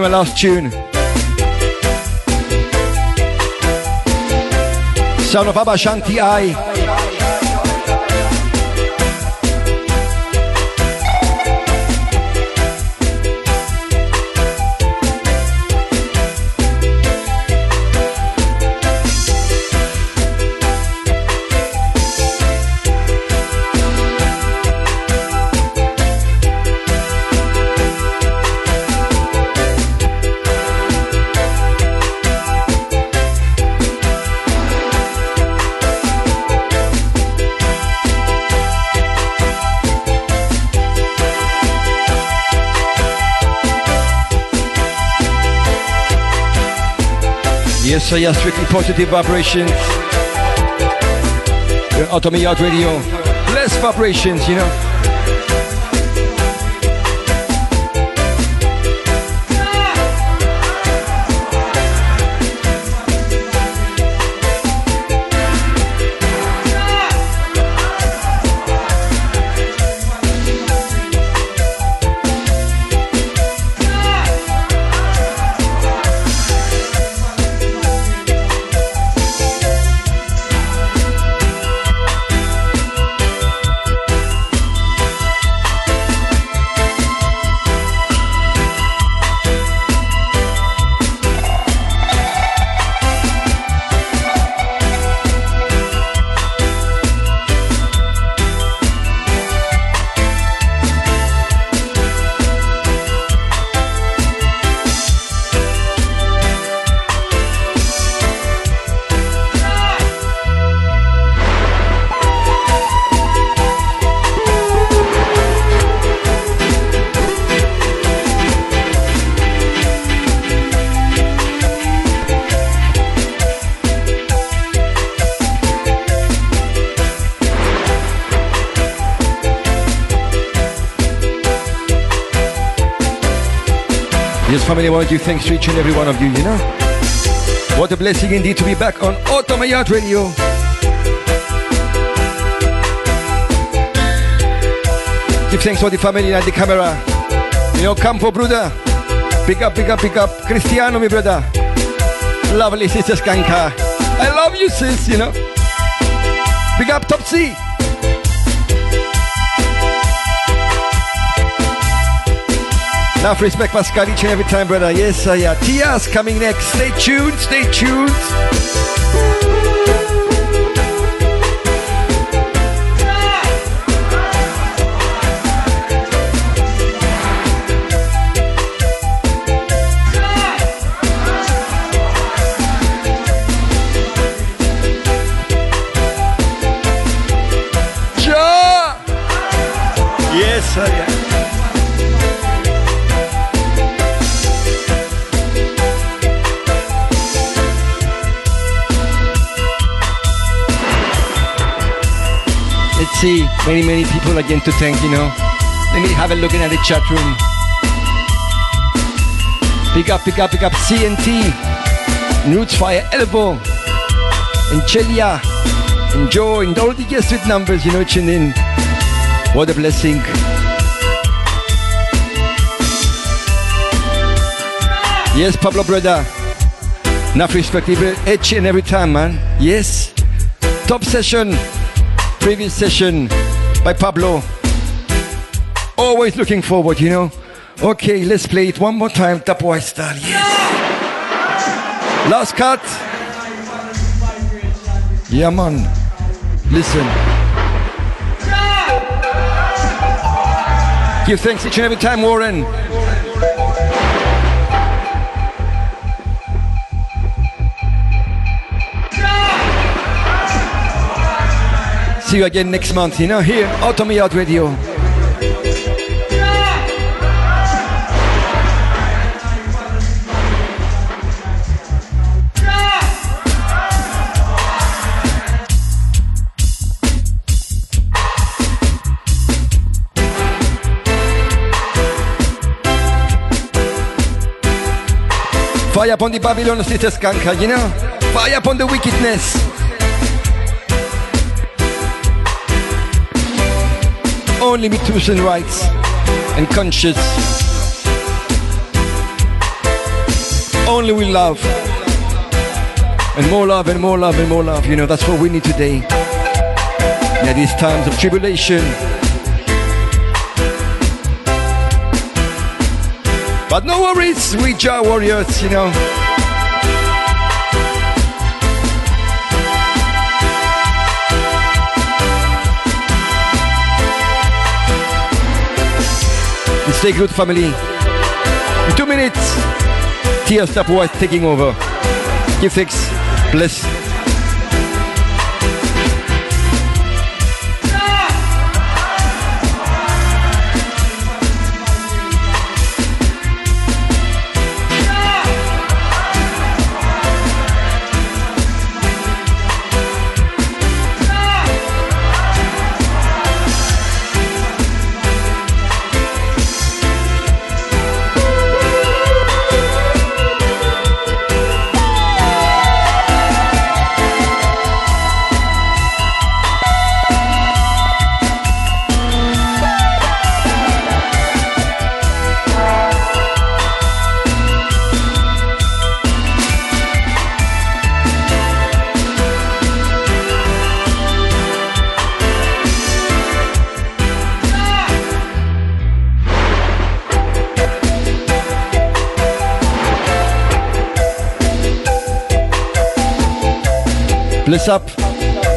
my last tune. Sound of Abba Shanti I. so yeah, strictly positive vibrations. You're yard radio. Less vibrations, you know. I want to thanks to each and every one of you, you know. What a blessing indeed to be back on Automayat Radio. Give thanks for the family and the camera. You know, Campo, brother. Pick up, pick up, pick up. Cristiano, my brother. Lovely sister Skanka. I love you, sis, you know. Pick up, Topsy. Enough respect, Pascal, each and every time, brother. Yes, uh, yeah. Tia's coming next. Stay tuned, stay tuned. See, many, many people again to thank, you know. Let me have a look in at the chat room. Pick up, pick up, pick up CNT, Roots Fire Elbow, and Chelia, and Joe, and all the guests with numbers, you know, tune in. What a blessing. Yes, Pablo brother. Enough respect each and every time, man. Yes. Top session previous session by Pablo. Always looking forward, you know. Okay, let's play it one more time, Tapoy style. Yes. Last cut. Yeah, man. Listen. Give thanks each and every time, Warren. See you again next month, you know, here, Automy Out Radio. Fire upon the Babylon sister skanker, you know? Fire upon the wickedness. Only truth and rights and conscience. Only with love. And more love and more love and more love. You know, that's what we need today. In these times of tribulation. But no worries, we Jah warriors, you know. And stay good, family. In two minutes, Tia Stepwise taking over. Give thanks. Bless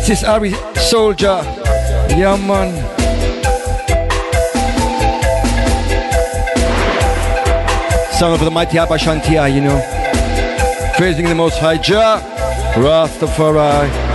Sis Ari Soldier. Yeah, man. Song of the mighty Aba Shanti-I, you know. Praising the Most High Jah, Rastafari.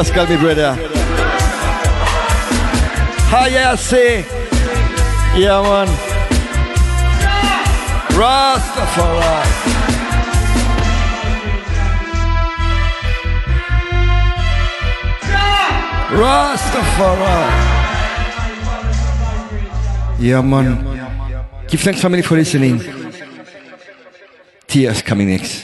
Pascal, my brother. Yeah, say. Yeah, man. Rastafari. Rastafari. Yeah, man. Give thanks, family, for listening. Tears coming next.